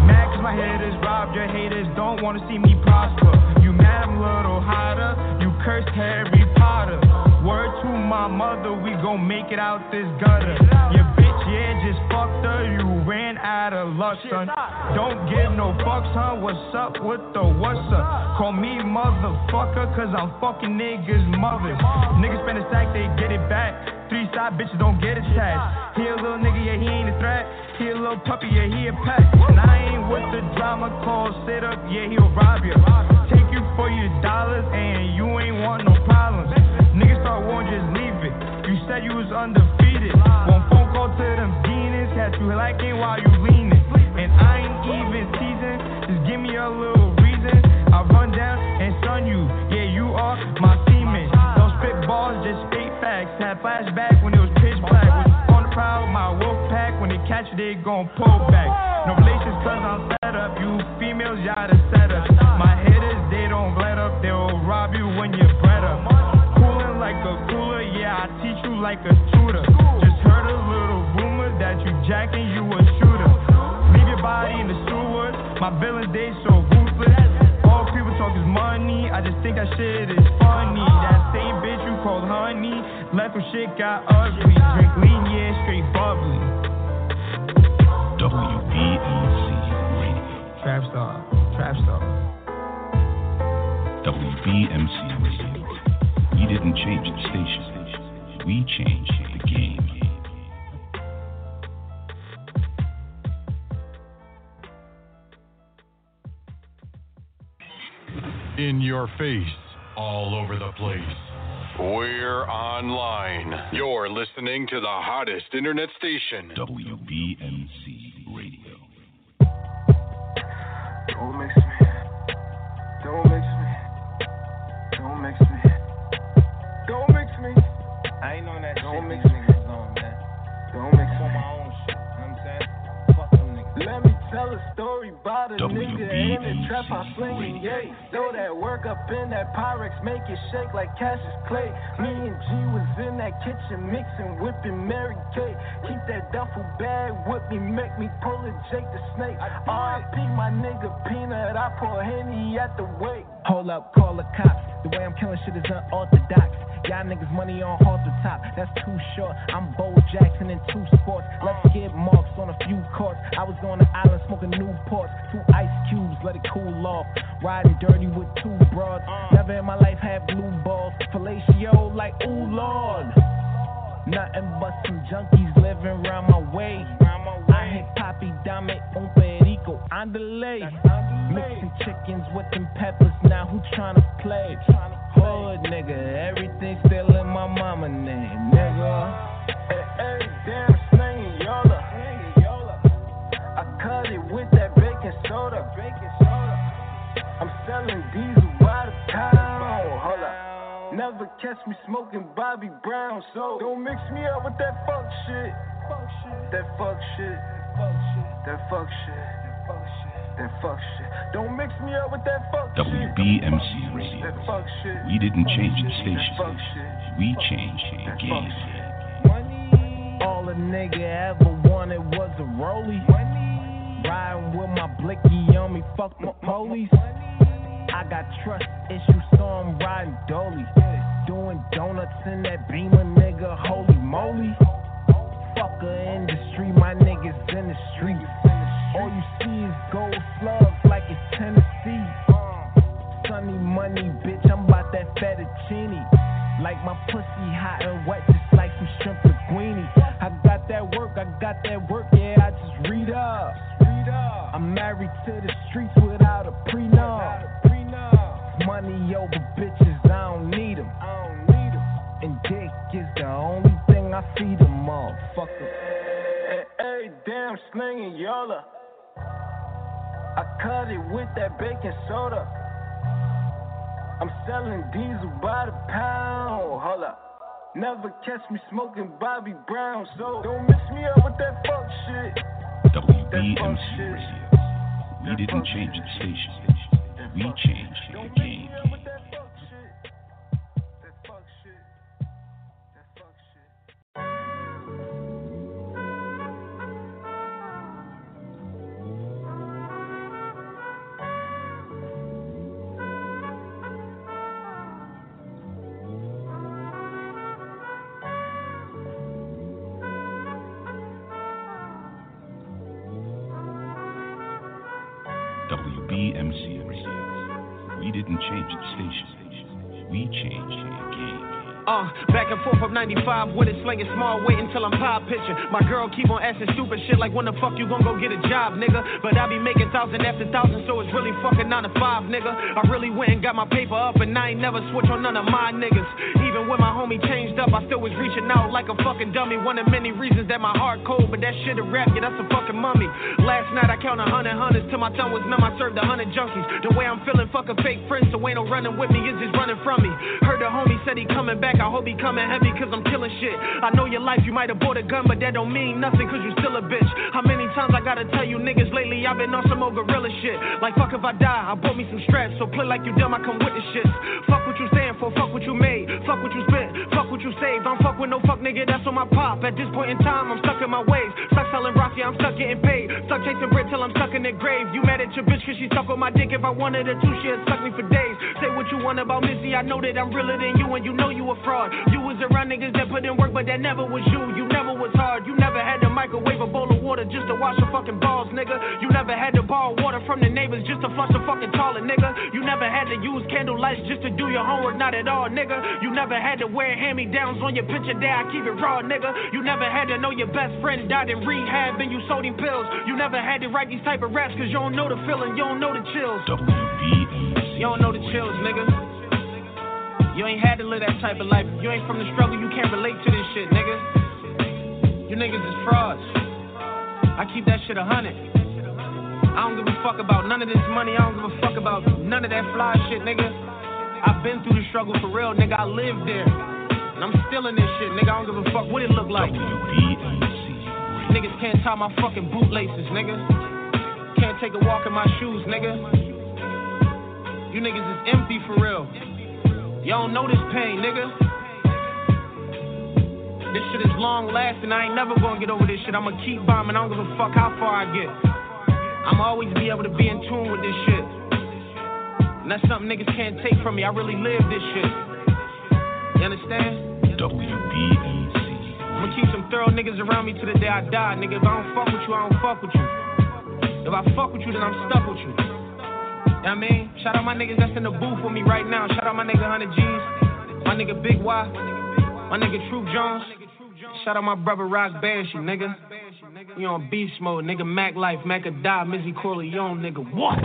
Mad my haters robbed your haters. Don't wanna see me prosper. You mad, I'm a little hotter. You cursed Harry Potter. Word to my mother, we gon' make it out this gutter. Out of luck, son. Don't give no fucks, huh? What's up with the what's up? Call me motherfucker, cause I'm fucking niggas' mothers. Niggas spend a sack, they get it back. Three side bitches don't get attached. He a little nigga, yeah, he ain't a threat. He a little puppy, yeah, he a pet. And I ain't with the drama call sit up, yeah, he'll rob you. Take you for your dollars, and you ain't want no problems. Niggas start warning, just leave it. You said you was undefeated. One phone call to them had you liking while you leaning. And I ain't even seasoned, just give me a little reason. I run down and stun you, yeah, you are my semen. Don't spit balls, just spit facts. Had flashback when it was pitch black. Was on the prowl, my wolf pack. When they catch it, they gon' pull back. No relations, cause I'm set up. You females, y'all the setup. My hitters, they don't let up. They'll rob you when you're bred up. Coolin' like a cooler, yeah, I teach you like a tutor. Jacking, you a shooter. Leave your body in the sewer. My villains, they so ruthless. All people talk is money. I just think that shit is funny. That same bitch you called honey. Left when shit got ugly. Drink lean, yeah, straight bubbly. WBMC Radio. Trap star, trap star. WBMC Radio. We didn't change the station. We changed the game. In your face, all over the place. We're online. You're listening to the hottest internet station. WBMC Radio. Don't mix me. Don't mix me. Don't mix me. Don't mix me. I ain't on that Don't shit mix these me. Tell a story about a nigga in the trap house slinging yay. Throw that work up in that Pyrex, make it shake like Cassius Clay. Me and G was in that kitchen mixing, whipping Mary Kay. Keep that duffel bag with me, make me pull a Jake the Snake. R.I.P. my nigga Peanut, I pour Henny at the wake. Hold up, call the cops. The way I'm killing shit is unorthodox. Y'all niggas money on halter top. That's too short. I'm Bo Jackson in two sports. Let's get marks on a few courts. I was on the island smoking Newports. Two ice cubes, let it cool off. Riding dirty with two broads. Never in my life had blue balls. Fellatio like, ooh lord. Nothing but some junkies living around my way. I hit Poppy Dame un perico. Chickens with them peppers. Now who tryna play? Hood nigga, everything still in my mama name, nigga. Damn, slinging Yola. I cut it with that baking soda. I'm selling diesel by the pound. Hold up. Never catch me smoking Bobby Brown, so don't mix me up with that fuck shit. That fuck shit. That fuck shit. That fuck shit. Don't mix me up with that fuck shit. WBMC Radio. That fuck shit. We didn't change the station. fuck shit. We changed the game. shit. All a nigga ever wanted was a rollie. Riding with my blicky on me, fuck my police. I got trust issues, so I'm riding dolly. Doing donuts in that beamer, nigga, holy moly. Fuck a industry, my niggas in the streets. All you see is gold slugs like it's Tennessee. Sunny money, bitch, I'm about that fettuccine. Like my pussy hot and wet, just like some shrimp linguine. I got that work, I got that work, yeah, I just read up. I'm married to the streets without a prenup. Money over bitches, I don't need them. And dick is the only thing I feed them, motherfucker. Hey, hey, damn, slinging Yola. Cut it with that baking soda. I'm selling diesel by the pound. Hold up. Never catch me smoking Bobby Brown, so don't mix me up with that fuck shit. WBMC Radio. We didn't change the station. We changed the game. Uh, back and forth up 95 with it, slinging small weight until I'm pop pitching. My girl keep on asking stupid shit like when the fuck you gon' go get a job, nigga? But I be making thousand after thousand, so it's really fucking nine to five, nigga. I really went and got my paper up, and I ain't never switch on none of my niggas. Even when my homie changed up, I still was reaching out like a fucking dummy. One of many reasons that my heart cold, but that shit a rap, yeah, that's a fucking mummy. Last night I counted hundred hundreds till my tongue was numb. I served a hundred junkies. The way I'm feeling, fuck a fake friend, so ain't no running with me, it's just running from me. Heard the homie said he coming back, I hope he coming heavy, cause I'm killing shit. I know your life, you might have bought a gun, but that don't mean nothing, cause you still a bitch. How many times I gotta tell you niggas lately, I've been on some old gorilla shit. Like, fuck if I die, I bought me some straps, so play like you dumb, I come with the shit. Fuck what you stand for, fuck what you made, fuck what you what you saved. I'm fuck with no fuck nigga, that's on my pop. At this point in time, I'm stuck in my ways. Stuck selling yeah, I'm stuck getting paid. Stuck chasing bread till I'm stuck in the grave. You mad at your bitch cause she stuck on my dick. If I wanted her to, she'd suck me for days. Say what you want about Missy, I know that I'm realer than you, and you know you a fraud. You was around niggas that put in work, but that never was you. You never was hard. You never had to microwave a bowl of water just to wash your fucking balls, nigga. You never had to borrow water from the neighbors just to flush the fucking toilet, nigga. You never had to use candle lights just to do your homework, not at all, nigga. You never had to wear hand me downs on your picture there, I keep it raw, nigga. You never had to know your best friend died in rehab and you sold him pills. You never had to write these type of raps cause you don't know the feeling, you don't know the chills. You don't know the chills, nigga. You ain't had to live that type of life. You ain't from the struggle, you can't relate to this shit, nigga. You niggas is frauds. I keep that shit a hundred. I don't give a fuck about none of this money. I don't give a fuck about none of that fly shit, nigga. I've been through the struggle for real, nigga. I lived there. And I'm still in this shit, nigga. I don't give a fuck what it look like. Niggas can't tie my fucking bootlaces, nigga. Can't take a walk in my shoes, nigga. You niggas is empty for real. Y'all don't know this pain, nigga. This shit is long lasting. I ain't never gonna get over this shit. I'ma keep bombing. I don't give a fuck how far I get. I'ma always be able to be in tune with this shit. And that's something niggas can't take from me. I really live this shit. You understand? WBMC. I'ma keep some thorough niggas around me to the day I die, nigga. If I don't fuck with you, I don't fuck with you. If I fuck with you, then I'm stuck with you. You know what I mean? Shout out my niggas that's in the booth with me right now. Shout out my nigga 100 G's. My nigga Big Y. My nigga Troop Jones. Shout out my brother Rock Banshee, nigga. You on beast mode, nigga. Mac Life, Mac or Die, Mizzy Corleone, nigga. What?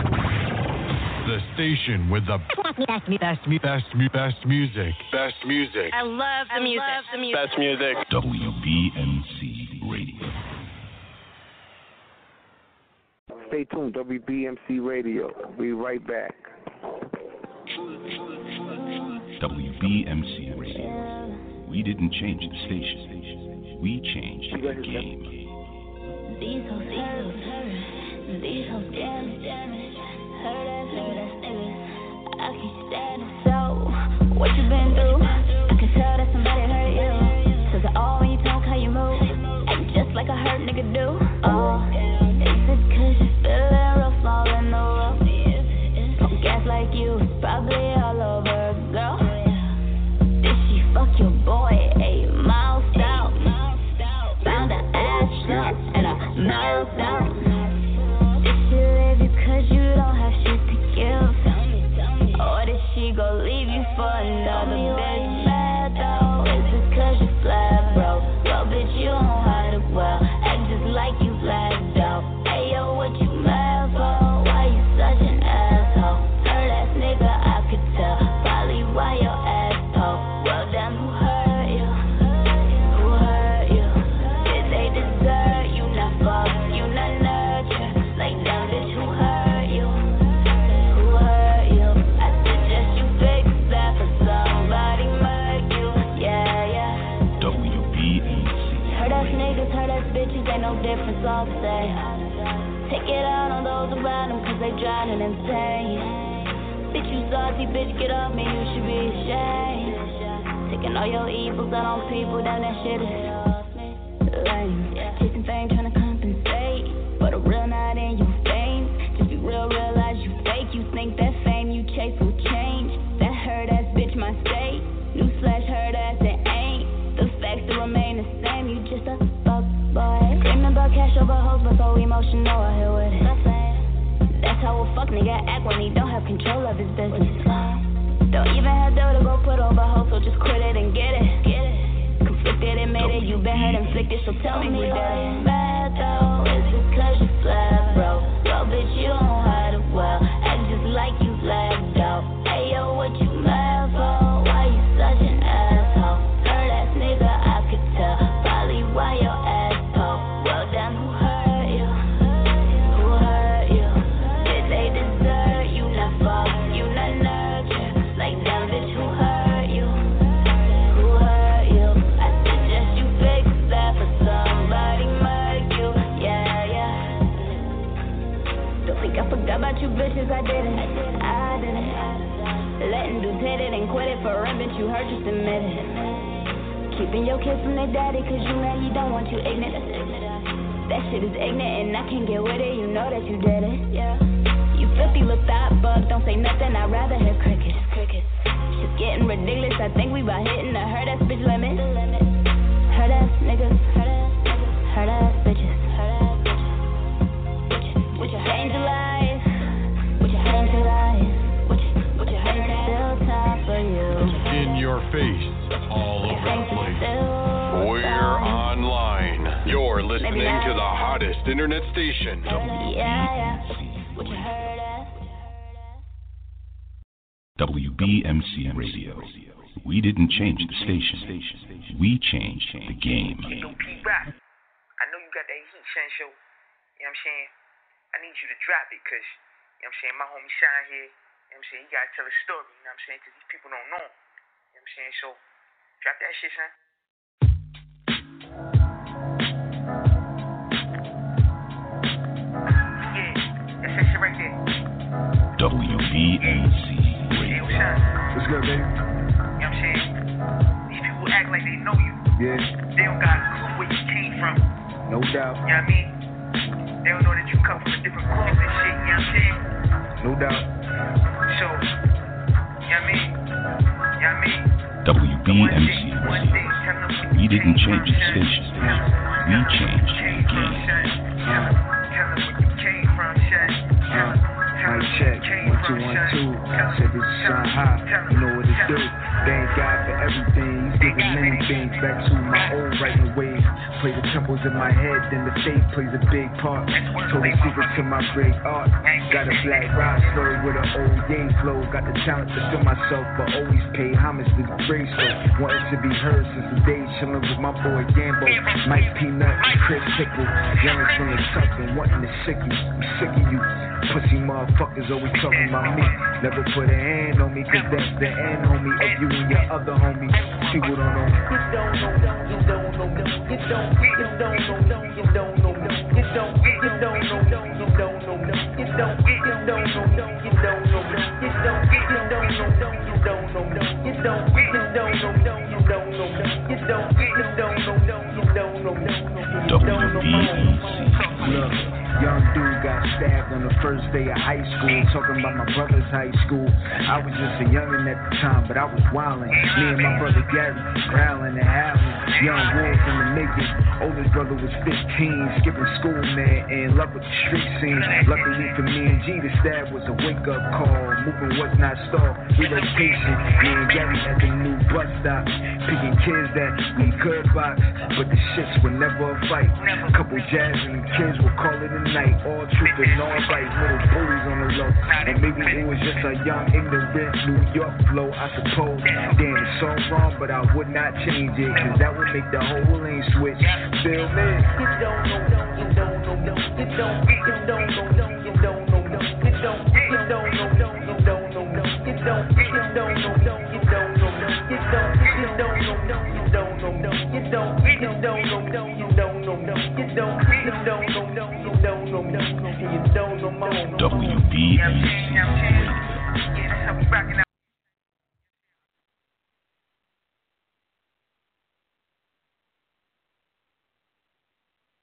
The station with the best, best, best, best music. Best music. I love the music. the music. Best music. WBMC Radio. Stay tuned, WBMC Radio. We right back. WBMC Radio. We didn't change the station. We changed the game. These hoes, these hoes, these hoes, damn it, damn it. I keep standing. So, what you been through? I can tell that somebody hurt you. Cause I all when you talk how you move. Just like a hurt nigga do. Oh, is it cause you feeling rough, all in the rough? Pump gas like you, probably for another bitch? Difference, all say. Take it out on those around them, cause they drowning in pain. Bitch, you salty, bitch, get off me, you should be ashamed. Taking all your evils out on people, damn, that shit is lame. Chasing fame, trying to compensate. But a real not in your Fuck nigga act when he don't have control of his business. Don't even have dough to go put over hoes, so just quit it and get it. Get it. Conflicted and made it, you been hurt inflicted, so tell me why I'm bad though. Is it cause you flat, bro? Well, bitch, you don't hide it well. Act just like you lagged out. Hey yo, what you you I didn't. I didn't. Letting dudes hit it and quit it for rent, bitch, you heard, just admit it. Keeping your kids from their daddy, cause you know he don't want you ignorant. That shit is ignorant and I can't get with it, you know that you did it. Yeah. You filthy little thought bug, don't say nothing, I'd rather hear crickets. Crickets. Shit's getting ridiculous, I think we about hitting the hurt ass bitch limit. Hurt ass niggas, hurt ass hurt ass face, all over the place. We're online. You're listening to the hottest internet station. Yeah, yeah. Would you hurt us? WBMC Radio. We didn't change the station. We changed the game. Yo, P Rock, I know you got that heat, Shansho. You know what I'm saying? I need you to drop it, cause, you know what I'm saying, my homie Shine here, you know what I'm saying, he gotta tell a story, you know what I'm saying, cause these people don't know him. You know what I'm saying? So, drop that shit, son. Yeah, that's that shit right there. WBMC Hey, yo, Shine. What's good, baby? You know what I'm saying? These people act like they know you. Yeah, They don't got a clue where you came from. no doubt, You know what I mean? They don't know that you come from a different cloth and shit, you know what I'm saying? no doubt. So, you know what I mean? You know what I mean? WBMC We didn't change the station. We changed the game. Mic check, one two one two. Said this is shine high. You know what it do. Thank God for everything. He's giving many things back to my old writing in my head, then the faith plays a big part. Told the secret to my great art. Got a black rock story with an old yay flow. Got the talent to feel myself, but always pay homage to the grace. Wanted to be heard since the day chilling with my boy Gambo, Mike Peanut, Chris Pickle. Young from the tuck and wanting to sick you. I'm sick of you. Pussy motherfuckers always talking about me. Never put a hand on me, cause that's the end, homie, of you and your other homie. People don't know. You don't know, you don't know, you don't, know, don't know, you don't, know, you don't know, you don't know, stabbed on the first day of high school. Talking about my brother's high school. I was just a youngin' at the time, but I was wildin'. Me and my brother Gary growling and howling. Young wolf in the making. Oldest brother was 15, skipping school, man, and love with the street scene. Luckily for me and G, the stab was a wake up call. Moving was not stalled. Relocation. Me and Gary at the new bus stop, picking kids that we could box, but the shits were never a fight. Couple jazz and kids will call it a night. All truth and all right, little bullies on the low. And maybe it was just a young, ignorant New York flow, I suppose. Damn, it's so wrong, but I would not change it, cause that would make the whole lane switch. Feel me? You don't know, you don't know, you don't know, you don't know, you